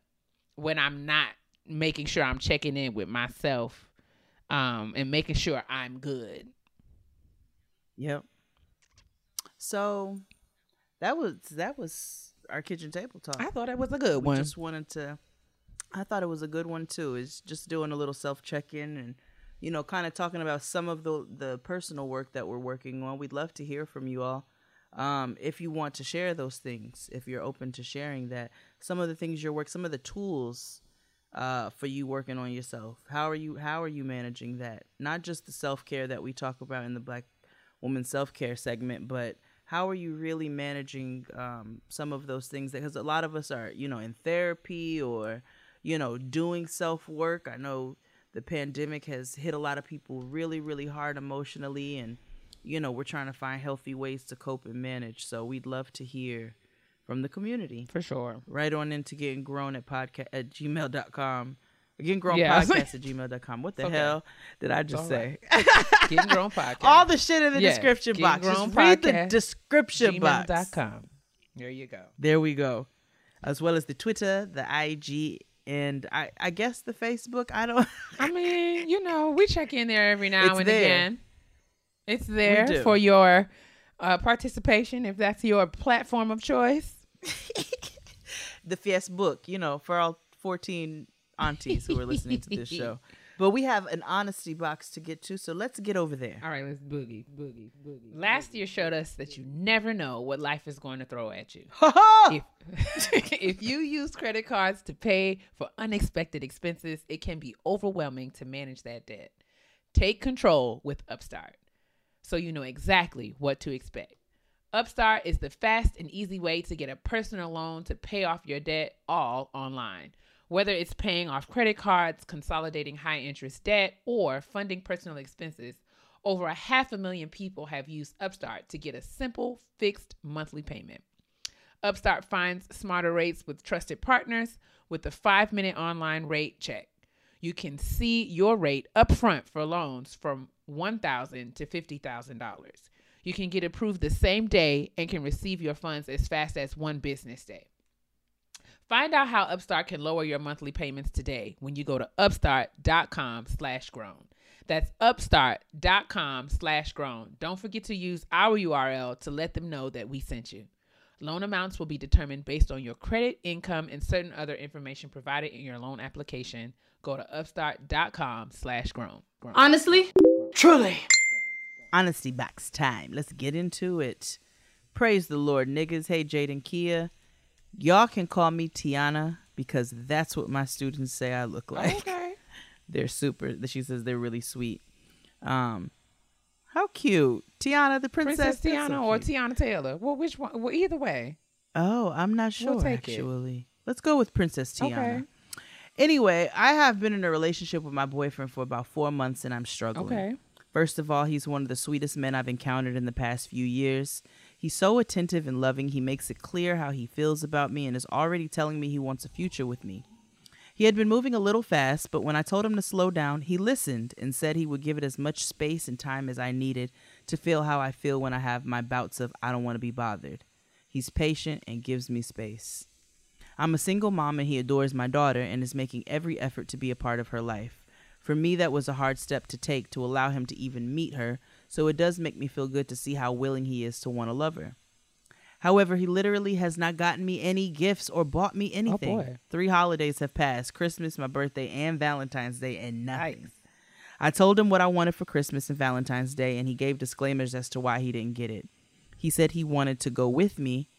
when i'm not making sure i'm checking in with myself um and making sure i'm good Yep. So that was that was our kitchen table talk. i thought it was a good we one just wanted to I thought it was a good one too. Is just doing a little self check in and you know, kind of talking about some of the the personal work that we're working on. We'd love to hear from you all. Um, if you want to share those things, if you're open to sharing that, some of the things your work, some of the tools uh, for you working on yourself. How are you? How are you managing that? Not just the self care that we talk about in the Black Woman Self Care segment, but how are you really managing um, some of those things? Because a lot of us are, you know, in therapy or, you know, doing self work. I know the pandemic has hit a lot of people really, really hard emotionally, and you know, we're trying to find healthy ways to cope and manage. So we'd love to hear from the community. for sure Right on into getting grown at podcast at gmail.com. Getting grown Yeah, podcast at <laughs> gmail.com. What the okay. hell did I just say? right. <laughs> getting grown podcast <laughs> All the shit in the description Getting box. Grown Just read the description box. gmail.com there you go There we go. As well as the Twitter, the IG, and I, I guess the Facebook. I don't. I mean, you know, we check in there every now It's and there. again. It's there for your uh, participation if that's your platform of choice. <laughs> the Facebook, you know, for all 14 aunties who are listening to this show. <laughs> But we have an honesty box to get to, so let's get over there. All right, let's boogie, boogie, boogie. Last year showed us that you never know what life is going to throw at you. <laughs> if, if you use credit cards to pay for unexpected expenses, it can be overwhelming to manage that debt. Take control with Upstart so you know exactly what to expect. Upstart is the fast and easy way to get a personal loan to pay off your debt all online. Whether it's paying off credit cards, consolidating high interest debt, or funding personal expenses, over a half a million people have used Upstart to get a simple, fixed monthly payment. Upstart finds smarter rates with trusted partners with a five minute online rate check. You can see your rate upfront for loans from $1,000 to $50,000. You can get approved the same day and can receive your funds as fast as one business day. Find out how Upstart can lower your monthly payments today when you go to upstart.com slash grown. That's upstart.com slash grown. Don't forget to use our URL to let them know that we sent you. Loan amounts will be determined based on your credit, income, and certain other information provided in your loan application. Go to upstart.com slash grown. Honestly, truly. honesty box time. Let's get into it. Praise the Lord, niggas. Hey, Jade and Kia. Y'all can call me Tiana because that's what my students say I look like. Okay. <laughs> They're super. She says they're really sweet. Um, how cute, Tiana, the princess. Princess Tiana so or. Teyana Taylor. Well, which one? Well, either way. Oh, I'm not sure We'll take it. actually. Let's go with Princess Tiana. Okay. Anyway, I have been in a relationship with my boyfriend for about four months and I'm struggling. Okay. First of all, he's one of the sweetest men I've encountered in the past few years. He's so attentive and loving, he makes it clear how he feels about me and is already telling me he wants a future with me. He had been moving a little fast, but when I told him to slow down, he listened and said he would give it as much space and time as I needed to feel how I feel when I have my bouts of I don't want to be bothered. He's patient and gives me space. I'm a single mom and he adores my daughter and is making every effort to be a part of her life. For me, that was a hard step to take to allow him to even meet her, so it does make me feel good to see how willing he is to want to love her. However, he literally has not gotten me any gifts or bought me oh, anything. boy. Three holidays have passed Christmas, my birthday, and Valentine's Day, and nothing. Nice. I told him what I wanted for Christmas and Valentine's Day, and he gave disclaimers as to why he didn't get it. He said he wanted to go with me,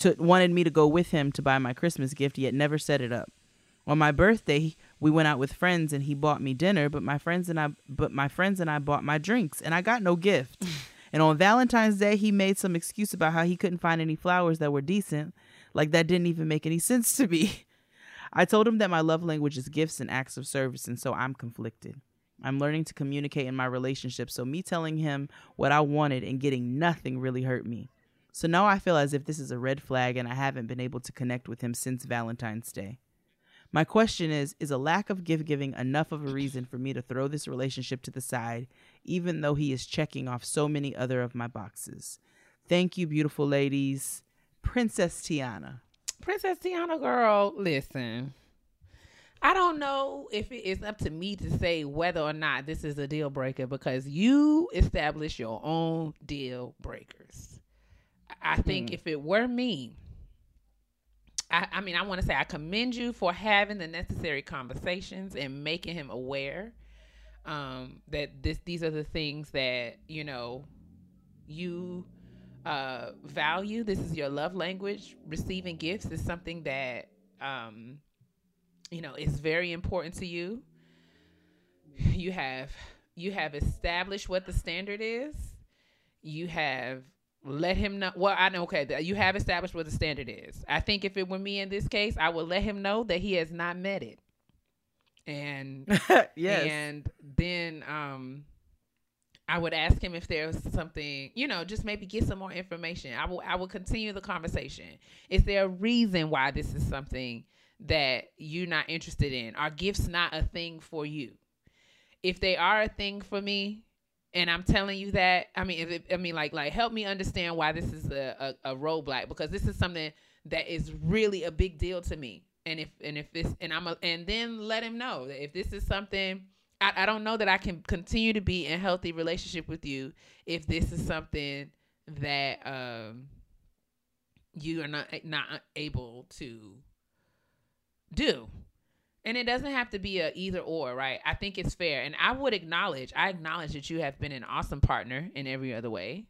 to, wanted me to go with him to buy my Christmas gift, yet never set it up. On my birthday, we went out with friends and he bought me dinner, but my friends and I but my friends and I bought my drinks and I got no gift. <laughs> and on Valentine's Day, he made some excuse about how he couldn't find any flowers that were decent, like that didn't even make any <laughs> sense to me. I told him that my love language is gifts and acts of service, and so I'm conflicted. I'm learning to communicate in my relationship, so me telling him what I wanted and getting nothing really hurt me. So now I feel as if this is a red flag and I haven't been able to connect with him since Valentine's Day. My question is Is a lack of gift giving enough of a reason for me to throw this relationship to the side, even though he is checking off so many other of my boxes? Thank you, beautiful ladies. Princess Tiana. Princess Tiana, girl, listen. I don't know if it is up to me to say whether or not this is a deal breaker because you establish your own deal breakers. I I think hmm. if it were me, I, I mean, I want to say I commend you for having the necessary conversations and making him aware um, that this these are the things that you know you uh, value. This is your love language. Receiving gifts is something that um, you know is very important to you. You have you have established what the standard is. You have let him know. Well, I know. Okay, you have established what the standard is. I think if it were me in this case, I would let him know that he has not met it. And <laughs> yes. and then um I would ask him if there's something, you know, just maybe get some more information. I will I will continue the conversation. Is there a reason why this is something that you're not interested in? Are gifts not a thing for you? If they are a thing for me, and I'm telling you that, I mean, if it, I mean, like, like, help me understand why this is a, a, a roadblock because this is something that is really a big deal to me. And if and if this and I'm a, and then let him know that if this is something I, I don't know that I can continue to be in healthy relationship with you if this is something that um you are not not able to do. And it doesn't have to be a either or, right? I think it's fair. And I would acknowledge, I acknowledge that you have been an awesome partner in every other way.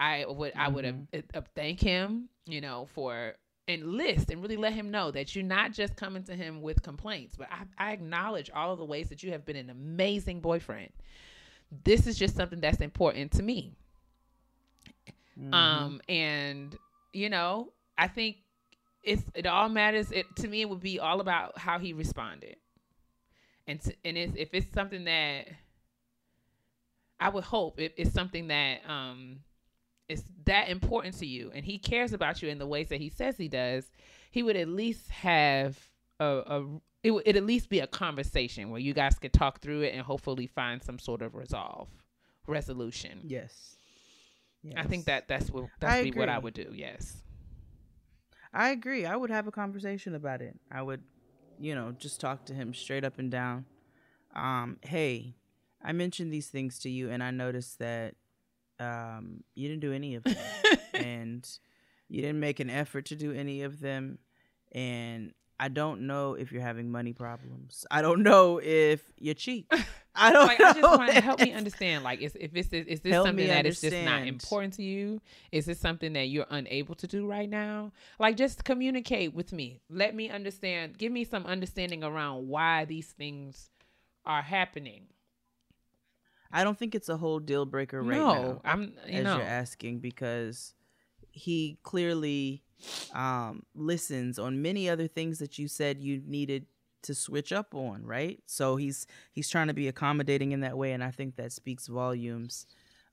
I would I would have uh, thank him, you know, for and list and really let him know that you're not just coming to him with complaints, but I, I acknowledge all of the ways that you have been an amazing boyfriend. This is just something that's important to me. Mm-hmm. Um, and you know, I think it's it all matters. It to me, it would be all about how he responded, and t- and it's, if it's something that I would hope it, it's something that um is that important to you, and he cares about you in the ways that he says he does, he would at least have a, a it would at least be a conversation where you guys could talk through it and hopefully find some sort of resolve resolution. yes. I think that that's what that's be what I would do. Yes. I agree. I would have a conversation about it. I would, you know, just talk to him straight up and down. Um, hey, I mentioned these things to you, and I noticed that um, you didn't do any of them, <laughs> and you didn't make an effort to do any of them. And I don't know if you're having money problems. I don't know if you're cheap. <laughs> I don't like I just know. want to help me understand. Like, is if it's is this Help something me that is just not important to you? Is this something that you're unable to do right now? Like, just communicate with me. Let me understand. Give me some understanding around why these things are happening. I don't think it's a whole deal breaker right no, now. I'm. You as know, you're asking because he clearly um, listens on many other things that you said you needed to switch up on, right? So he's he's trying to be accommodating in that way, and I think that speaks volumes.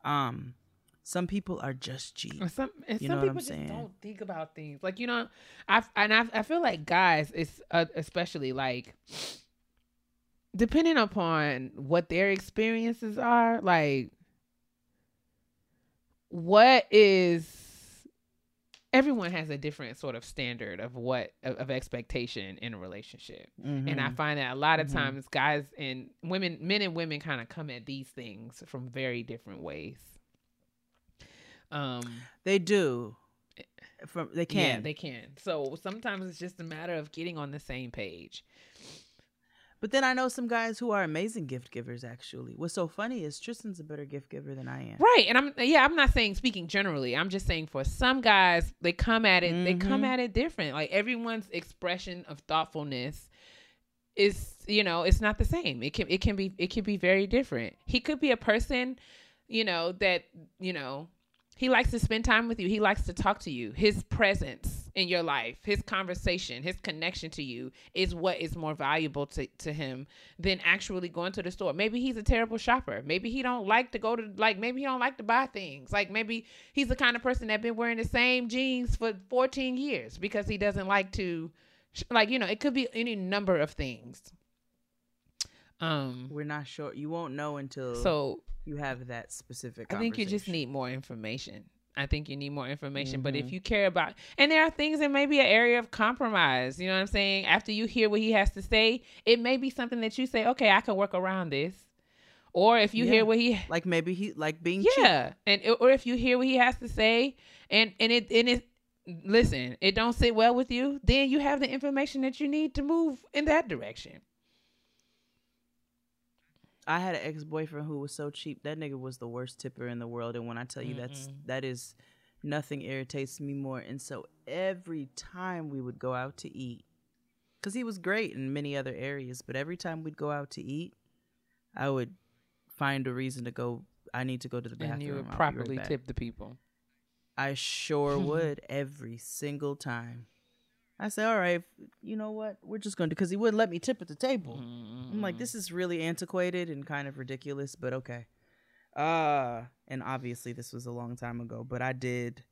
Um, some people are just cheap. And some and You some people just don't think about things like you know. I and I I feel like guys, it's uh, especially like depending upon what their experiences are. Like, what is everyone has a different sort of standard of what of, of expectation in a relationship. And I Mhm. find that a lot of Mhm. times guys and women, men and women kind of come at these things from very different ways. Um, they do. From they can. yeah, they can. So sometimes it's just a matter of getting on the same page. But then I know some guys who are amazing gift givers. Actually, what's so funny is Tristan's a better gift giver than I am. Right. And I'm yeah, I'm not saying speaking generally. I'm just saying for some guys, they come at it they come Mhm. at it different. Like everyone's expression of thoughtfulness is, you know, it's not the same. It can it can be it can be very different. He could be a person, you know, that, you know, he likes to spend time with you. He likes to talk to you. His presence in your life, his conversation, his connection to you is what is more valuable to, to him than actually going to the store. Maybe he's a terrible shopper. Maybe he don't like to go to like maybe he don't like to buy things. Like maybe he's the kind of person that been wearing the same jeans for 14 years because he doesn't like to like you know, it could be any number of things. Um We're not sure. You won't know until so you have that specific. I think you just need more information. I think you need more information. But if Mhm. you care about, and there are things that may be an area of compromise. You know what I'm saying? After you hear what he has to say, it may be something that you say, okay, I can work around this. Or if you Yeah. hear what he, like maybe he like being cheap. yeah, and or if you hear what he has to say, and and it and it, listen, it don't sit well with you, then you have the information that you need to move in that direction. I had an ex boyfriend who was so cheap. That nigga was the worst tipper in the world. And when I tell you that's Mm-mm. that is nothing irritates me more. And so every time we would go out to eat, because he was great in many other areas, but every time we'd go out to eat, I would find a reason to go. I need to go to the bathroom. And you would I'll be right properly tip the people. I sure <laughs> would every single time. I say, all right, you know what? We're just going to, because he wouldn't let me tip at the table. I'm like, this is really antiquated and kind of ridiculous, but okay. Uh, and obviously this was a long time ago, but I did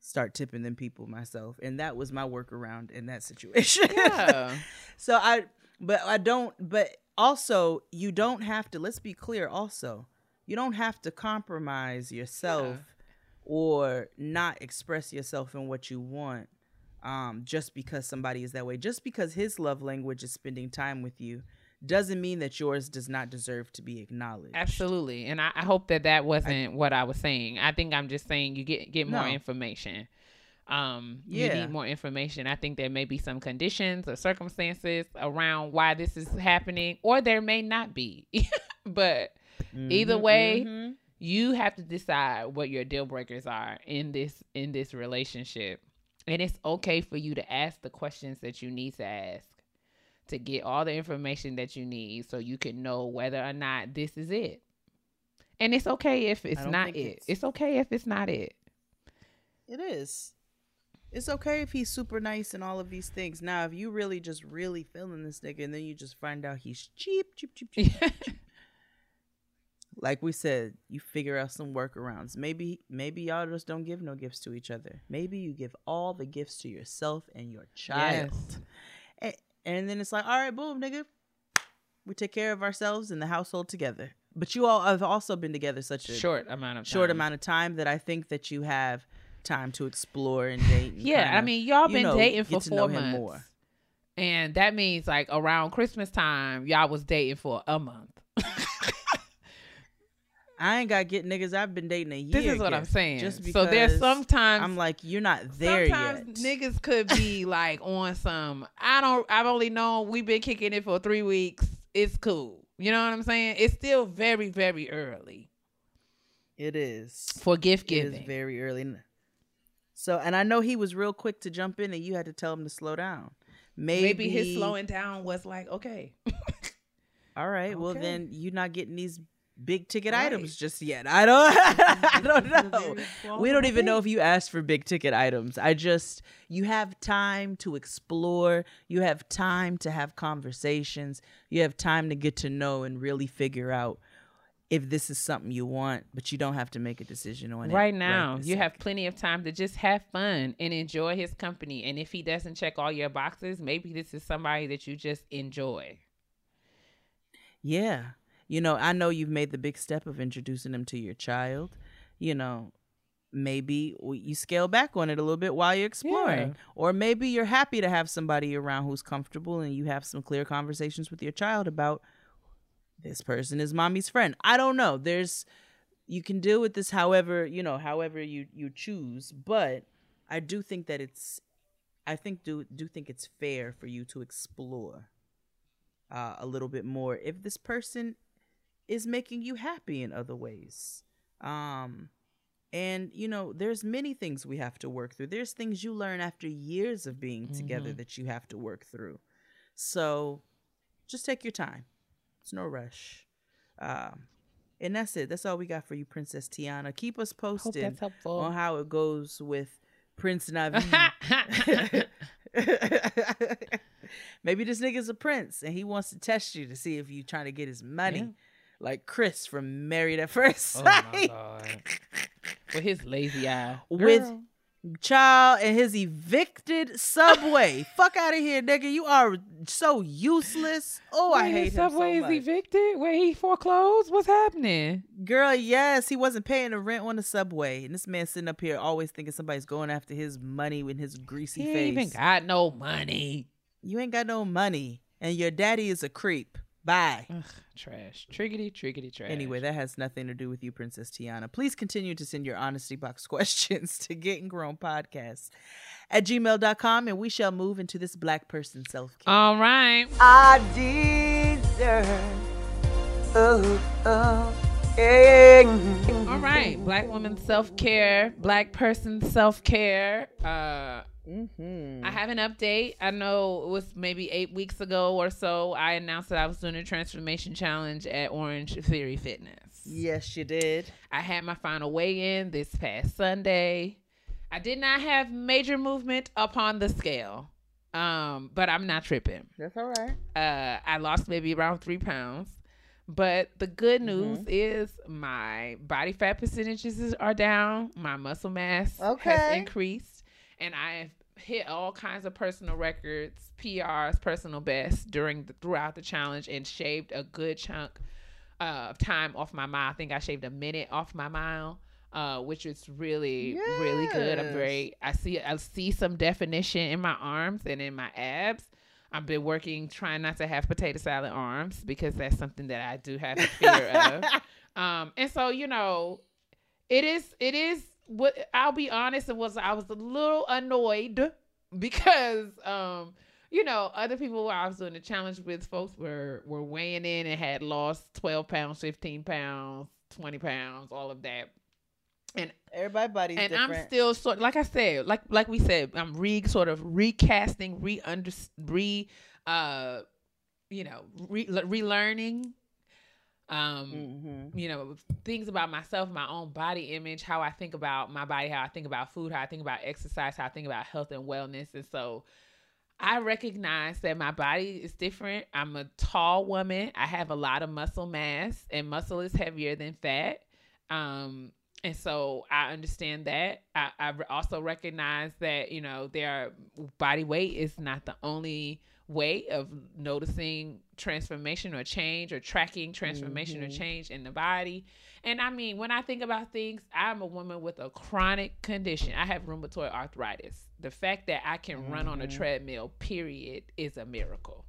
start tipping them people myself, and that was my workaround in that situation. <laughs> Yeah. so I, but I don't. But also, you don't have to. Let's be clear. Also, you don't have to compromise yourself or not express yourself in what you want. Um, just because somebody is that way, just because his love language is spending time with you, doesn't mean that yours does not deserve to be acknowledged. Absolutely, and I, I hope that that wasn't what I was saying. I think I'm just saying you get get more No. information. Um, you need more information. I think there may be some conditions or circumstances around why this is happening, or there may not be. <laughs> but either Mhm, way, mhm. you have to decide what your deal breakers are in this in this relationship, and it's okay for you to ask the questions that you need to ask to get all the information that you need so you can know whether or not this is it. And it's okay if it's don't it. it's- It's okay if it's not it. It is. It's okay if he's super nice and all of these things. Now, if you really just really feeling this nigga and then you just find out he's cheap cheap, cheap, cheap, cheap, <laughs> like we said, you figure out some workarounds. Maybe maybe y'all just don't give no gifts to each other. Maybe you give all the gifts to yourself and your child. Yes. And, and then it's like, all right, boom, nigga. We take care of ourselves and the household together. But you all have also been together such a Short amount of short time. amount of time that I think that you have time to explore and date. And Yeah, kinda, I mean, y'all been know, dating for four months. more. And that means like around Christmas time, y'all was dating for a month. <laughs> I ain't got to get niggas I've been dating a year. This is what I'm saying. Just because so there's sometimes I'm like, you're not there sometimes yet. niggas could be <laughs> like on some. I don't. I've only known we've been kicking it for three weeks. It's cool. You know what I'm saying? It's still very, very early It is. for gift It is giving. very early. So, and I know he was real quick to jump in, and you had to tell him to slow down. Maybe, Maybe his slowing down was like, okay. <laughs> All right. Well, then you're not getting these big ticket Right. items just yet. I don't. <laughs> I don't This is a know. We don't even know if you asked for big ticket items. I just you have time to explore. You have time to have conversations. You have time to get to know and really figure out if this is something you want. But you don't have to make a decision on it right now you have plenty of time to just have fun and enjoy his company and if he doesn't check all your boxes maybe this is somebody that you just enjoy Yeah. You know, I know you've made the big step of introducing them to your child. You know, maybe you scale back on it a little bit while you're exploring. Yeah. Or maybe you're happy to have somebody around who's comfortable and you have some clear conversations with your child about this person is mommy's friend. I don't know. There's you can deal with this however, you know, however you you choose, but I do think that it's I think do do think it's fair for you to explore uh, a little bit more if this person is making you happy in other ways. Um, and you know, there's many things we have to work through. There's things you learn after years of being together Mhm. that you have to work through. So just take your time. It's no rush. Um, and that's it. That's all we got for you, Princess Tiana. Keep us posted on how it goes with Prince Navi. <laughs> <laughs> Maybe this nigga's a prince and he wants to test you to see if you're trying to get his money. Like Chris from Married at First oh my Sight. god with his lazy eye <laughs> With- Girl. Child and his evicted subway. <laughs> Fuck out of here, nigga. You are so useless. Oh, I hate his him so subway much. is evicted wait he foreclosed what's happening Girl, yes, he wasn't paying the rent on the subway. And this man sitting up here always thinking somebody's going after his money with his greasy he face. ain't even got no money you ain't got no money. And your daddy is a creep. Bye. Ugh, trash triggity triggity trash Anyway, that has nothing to do with you, Princess Tiana. Please continue to send your honesty box <laughs> questions to Getting Grown Podcast at gmail.com and we shall move into this black person self care. all right I deserve. Oh, oh. All right, black woman self care, black person self care. Uh, Mm-hmm. I have an update. I know it was maybe eight weeks ago or so. I announced that I was doing a transformation challenge at Orange Theory Fitness. Yes, you did. I had my final weigh in this past Sunday. I did not have major movement upon the scale, um, but I'm not tripping. That's all right. Uh, I lost maybe around three pounds. But the good news Mm-hmm. is my body fat percentages are down. My muscle mass has Okay. increased. And I hit all kinds of personal records, PRs, personal bests during the, throughout the challenge and shaved a good chunk uh, of time off my mile. I think I shaved a minute off my mile. Uh, which is really, really good. I'm Yes. very. I see. I see some definition in my arms and in my abs. I've been working trying not to have potato salad arms because that's something that I do have a fear of. <laughs> Um, and so you know, it is it is what I'll be honest, it was I was a little annoyed <laughs> because um, you know, other people I was doing the challenge with folks were were weighing in and had lost twelve pounds, fifteen pounds, twenty pounds, all of that. And everybody and different. I'm still sort like I said, like like we said, I'm re sort of recasting, re under re uh you know, re relearning um Mhm. you know things about myself my own body image how i think about my body how i think about food how i think about exercise how i think about health and wellness. And so i recognize that my body is different. I'm a tall woman. I have a lot of muscle mass and muscle is heavier than fat. Um and so i understand that. I, I also recognize that you know their body weight is not the only way of noticing transformation or change or tracking transformation or Mhm. change in the body. And I mean, when I think about things, I'm a woman with a chronic condition. I have rheumatoid arthritis. The fact that I can run on a Mhm. treadmill, period, is a miracle.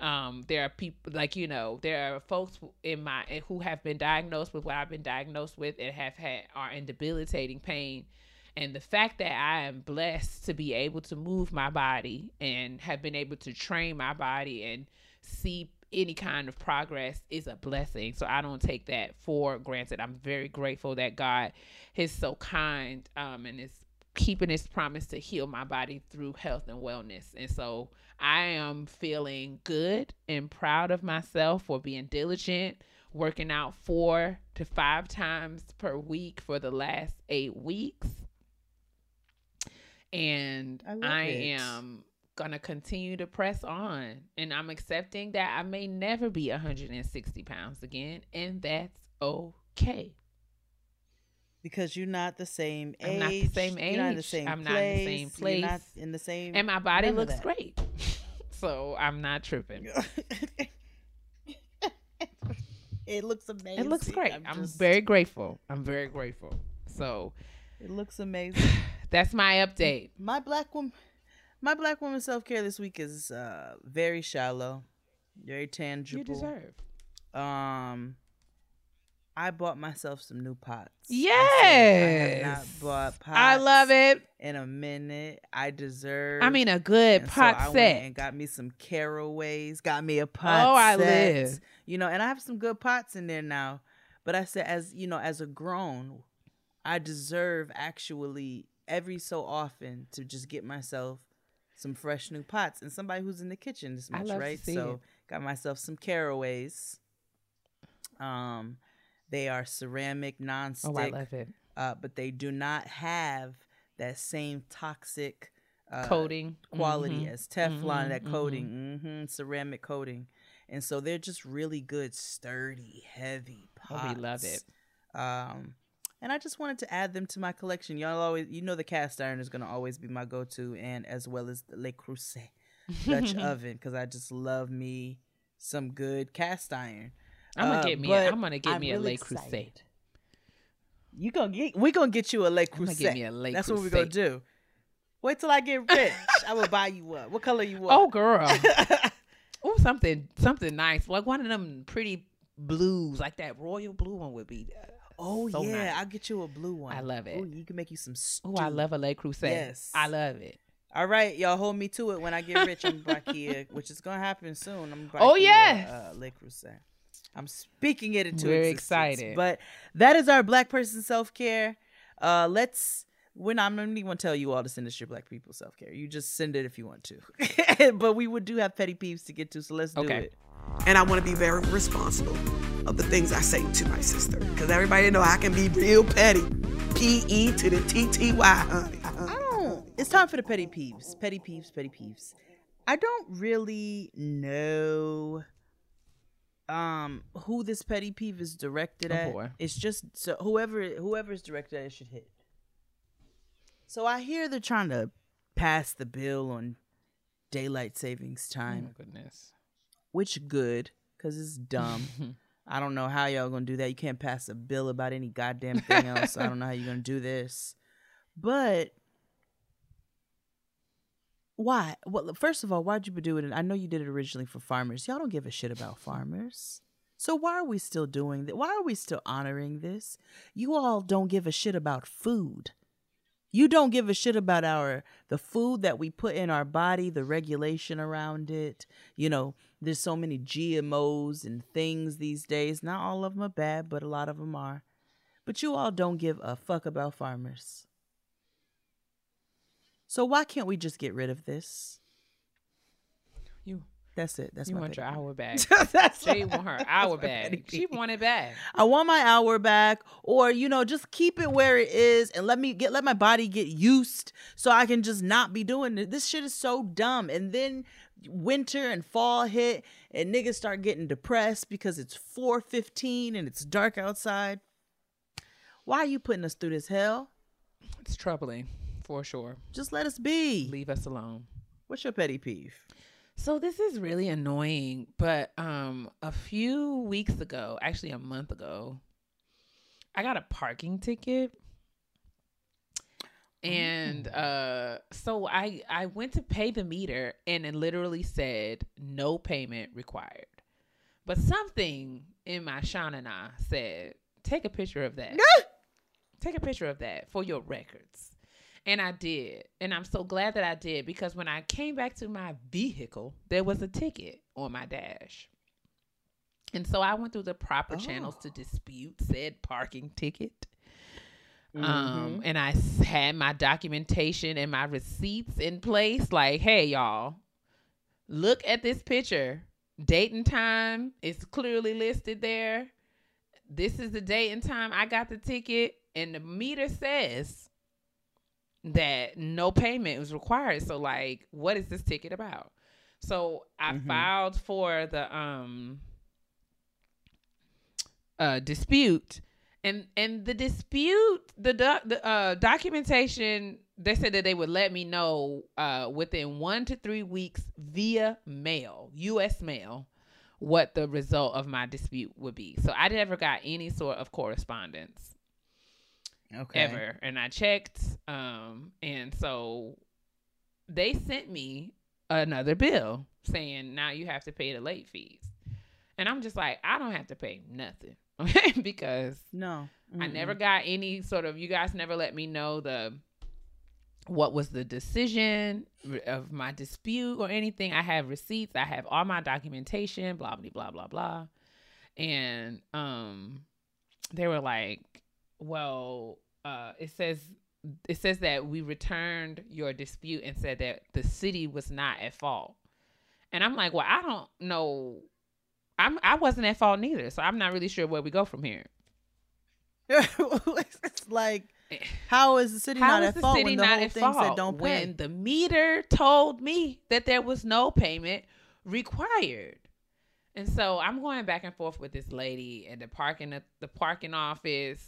Um, there are people like you know, there are folks in my who have been diagnosed with what I've been diagnosed with and have had are in debilitating pain and the fact that I am blessed to be able to move my body and have been able to train my body and see any kind of progress is a blessing. So I don't take that for granted. I'm very grateful that God is so kind um, and is keeping his promise to heal my body through health and wellness. And so I am feeling good and proud of myself for being diligent, working out four to five times per week for the last eight weeks. And I I am gonna continue to press on and i'm accepting that i may never be 160 pounds again and that's okay Because you're not the same age. I'm not the same You're not the same I'm place. not in the same You're not in the same. and my body looks that. great <laughs> so i'm not tripping <laughs> it looks amazing. it looks great i'm, just- very grateful i'm very grateful so It looks amazing. <sighs> <laughs> that's my update my black woman, my black woman self care this week is uh very shallow, very tangible. you deserve Um, I bought myself some new pots. I I have not bought pots. i love it In a minute, I deserve. i mean a good And so pot went set and got me some caraways, got me a pot. Oh, I set, live. You know, and I have some good pots in there now. But I said, as you know, as a grown, I deserve actually every so often to just get myself some fresh new pots and somebody who's in the kitchen this much, right? so it. got myself some caraways. Um, they are ceramic, non-stick oh i love it uh, but they do not have that same toxic uh, coating quality Mhm. as Teflon, Mhm, that coating, hmm ceramic coating, and so they're just really good, sturdy, heavy pots. Oh, we love it. Um, and I just wanted to add them to my collection. Y'all always, you know, the cast iron is gonna always be my go-to, and as well as the Le Creuset Dutch <laughs> oven, because I just love me some good cast iron. i'm gonna Uh, get me a, i'm gonna get I'm me a Le Creuset. You gonna get? We gonna get you a Le Creuset. get me a Le That's what we're gonna do. Wait till I get rich. I will buy you one. What color you want? Oh, girl. <laughs> oh, something something nice, like one of them pretty blues, like that royal blue one would be. Oh so yeah, nice. I'll get you a blue one. I love it. Ooh, you can make you some. Oh, I love a Le Creuset. Yes. I love it. All right, y'all hold me to it. When I get rich, I'm gonna buy Kia, <laughs> which is gonna happen soon. I'm gonna Oh, yeah, yes. uh, Le Creuset. I'm speaking it into it. Very existence. excited. But that is our black person self care. Uh, let's. We're not. I'm not even gonna tell you all to send us your black people self care. You just send it if you want to. <laughs> but we would do have petty peeves to get to, so let's do it. and I want to be very responsible of the things I say to my sister. Because everybody know I can be real petty. P E to the T T Y, honey. Uh-huh. I don't. It's time for the petty peeves. Petty peeves. Petty peeves. I don't really know um who this petty peeve is directed Oh, at. boy. It's just so whoever whoever is directed at it should hit. So I hear they're trying to pass the bill on daylight savings Oh, time, goodness. which good because it's dumb. <laughs> I don't know how y'all gonna do that. You can't pass a bill about any goddamn thing else. I don't know how you're gonna do this. But why? Well, first of all, why'd you do it? I know you did it originally for farmers. Y'all don't give a shit about farmers. So why are we still doing that? Why are we still honoring this? You all don't give a shit about food. You don't give a shit about our the food that we put in our body, the regulation around it. You know, there's so many GMOs and things these days. Not all of them are bad, but a lot of them are. But you all don't give a fuck about farmers. So why can't we just get rid of this? You That's it. That's you my want your hour back. <laughs> That's She want her hour back. She want it back. I want my hour back, or you know, just keep it where it is and let me get let my body get used so I can just not be doing it. This shit is so dumb. And then winter and fall hit, and niggas start getting depressed because it's four fifteen and it's dark outside. Why are you putting us through this hell? It's troubling for sure. Just let us be. Leave us alone. What's your petty peeve? So this is really annoying, but um a few weeks ago, actually a month ago, I got a parking ticket. And uh so I I went to pay the meter and it literally said no payment required. But something in my Shanana said, take a picture of that. <laughs> take a picture of that for your records. And I did. And I'm so glad that I did because when I came back to my vehicle, there was a ticket on my dash. And so I went through the proper channels to dispute said parking ticket. Um, and I had my documentation and my receipts in place. Like, hey, y'all, look at this picture. Date and time is clearly listed there. This is the date and time I got the ticket, and the meter says that no payment was required. So, like, what is this ticket about? So I Mhm. filed for the um uh dispute and and the dispute the doc, the uh documentation they said that they would let me know uh within 1 to 3 weeks via mail US mail what the result of my dispute would be. So I never got any sort of correspondence Okay. ever and i checked um and so they sent me another bill saying now you have to pay the late fees and i'm just like i don't have to pay nothing <laughs> because No. i Mm-mm. never got any sort of you guys never let me know the what was the decision of my dispute or anything i have receipts i have all my documentation blah blah blah blah blah and um they were like well uh it says it says that we returned your dispute and said that the city was not at fault and i'm like well i don't know i'm i wasn't at fault neither so i'm not really sure where we go from here <laughs> it's like, how is the city How not at fault when the whole thing said don't pay? when the meter told me that there was no payment required? And so I'm going back and forth with this lady at the parking the parking office,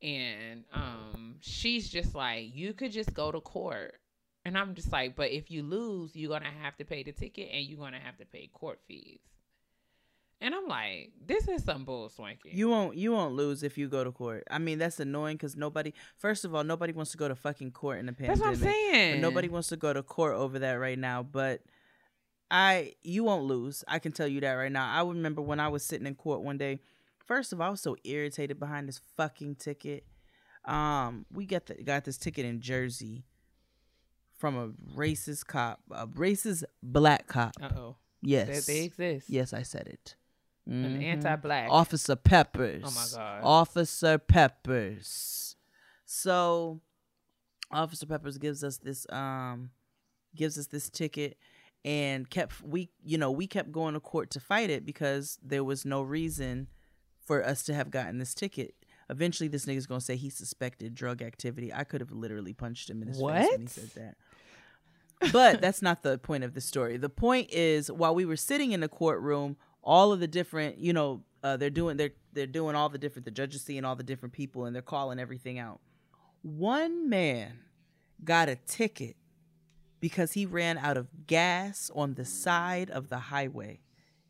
and um, she's just like, "You could just go to court," and I'm just like, "But if you lose, you're gonna have to pay the ticket, and you're gonna have to pay court fees." And I'm like, "This is some bull swanky." You won't you won't lose if you go to court. I mean, that's annoying because nobody. First of all, nobody wants to go to fucking court in a pandemic. That's what I'm saying. Nobody wants to go to court over that right now. But I, you won't lose. I can tell you that right now. I remember when I was sitting in court one day. First of all, I was so irritated behind this fucking ticket. Um, we got the, got this ticket in Jersey from a racist cop, a racist black cop. Uh oh. Yes, They, they exist. yes, I said it. An Mhm. anti-black. Officer Peppers. Oh my God. Officer Peppers. So Officer Peppers gives us this um gives us this ticket and kept we you know, we kept going to court to fight it because there was no reason for us to have gotten this ticket. Eventually this nigga's gonna say he suspected drug activity. I could have literally punched him in his face when he said that. But that's not the point of the story. The point is while we were sitting in the courtroom, all of the different, you know, uh, they're doing they're they're doing all the different the judges seeing all the different people and they're calling everything out. One man got a ticket because he ran out of gas on the side of the highway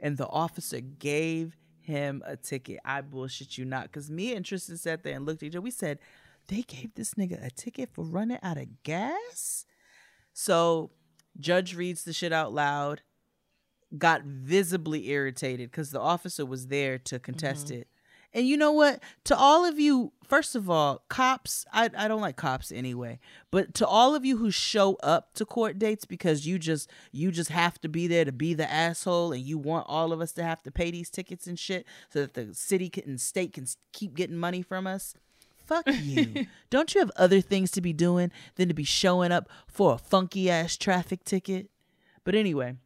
and the officer gave him a ticket. I bullshit you not cuz me and Tristan sat there and looked at each other. We said, "They gave this nigga a ticket for running out of gas?" So, judge reads the shit out loud got visibly irritated because the officer was there to contest mm-hmm. it. And you know what? To all of you, first of all, cops, I, I don't like cops anyway, but to all of you who show up to court dates because you just you just have to be there to be the asshole and you want all of us to have to pay these tickets and shit so that the city can, and state can keep getting money from us. Fuck you. <laughs> don't you have other things to be doing than to be showing up for a funky ass traffic ticket? But anyway,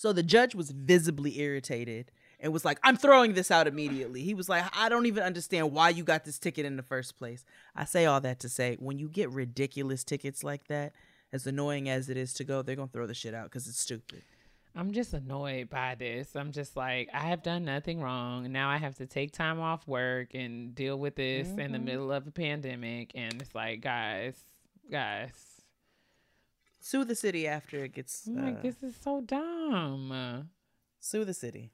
so the judge was visibly irritated and was like, I'm throwing this out immediately. He was like, I don't even understand why you got this ticket in the first place. I say all that to say, when you get ridiculous tickets like that, as annoying as it is to go, they're going to throw the shit out because it's stupid. I'm just annoyed by this. I'm just like, I have done nothing wrong. Now I have to take time off work and deal with this in the mm-hmm. middle of a pandemic. And it's like, guys, guys, Sue the city after it gets. I'm Uh, like, this is so dumb. sue the city.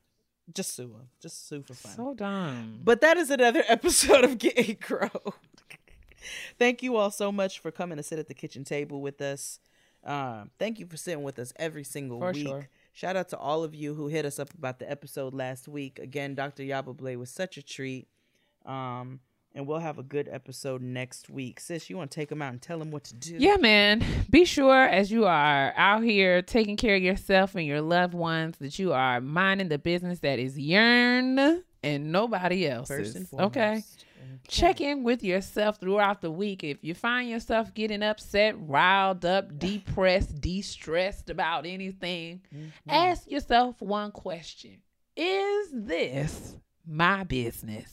Just sue them. Just sue for fun. So dumb. But that is another <laughs> episode of Get a Grow. <laughs> thank you all so much for coming to sit at the kitchen table with us. Um, thank you for sitting with us every single For week. sure. Shout out to all of you who hit us up about the episode last week. Again, Dr. Yabable was such a treat. Um, and we'll have a good episode next week. Sis, you want to take them out and tell them what to do? Yeah, man. Be sure as you are out here taking care of yourself and your loved ones that you are minding the business that is yearn and nobody else's. First and foremost, okay. Check in with yourself throughout the week. If you find yourself getting upset, riled up, <sighs> depressed, de-stressed about anything, mm-hmm. ask yourself one question. Is this my business?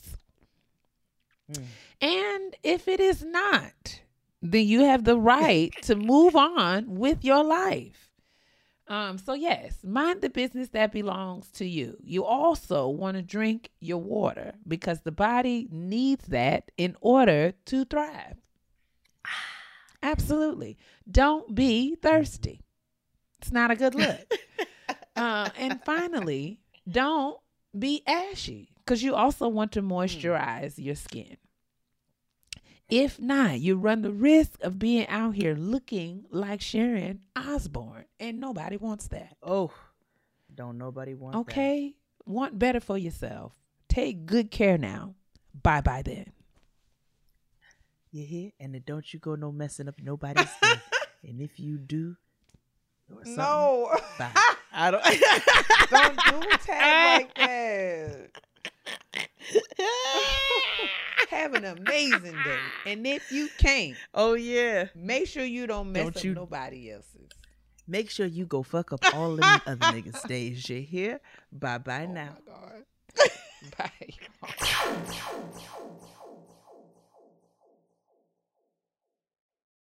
And if it is not, then you have the right to move on with your life. Um, so yes, mind the business that belongs to you. You also want to drink your water because the body needs that in order to thrive. <sighs> Absolutely. Don't be thirsty. It's not a good look. <laughs> uh, and finally, don't be ashy because you also want to mm. moisturize your skin. If not, you run the risk of being out here looking like Sharon Osbourne, and nobody wants that. Oh, don't nobody want that. Okay? Want better for yourself. Take good care now. Bye bye then. You hear? And then don't you go no messing up nobody's stuff. <laughs> and if you do, or No, bye. I <laughs> don't. don't do tag like that. <laughs> Have an amazing day, and if you can't, oh yeah. make sure you don't mess Don't up you- nobody else's. Make sure you go fuck up all them other niggas' days. You hear? Bye bye now. Oh God. Bye.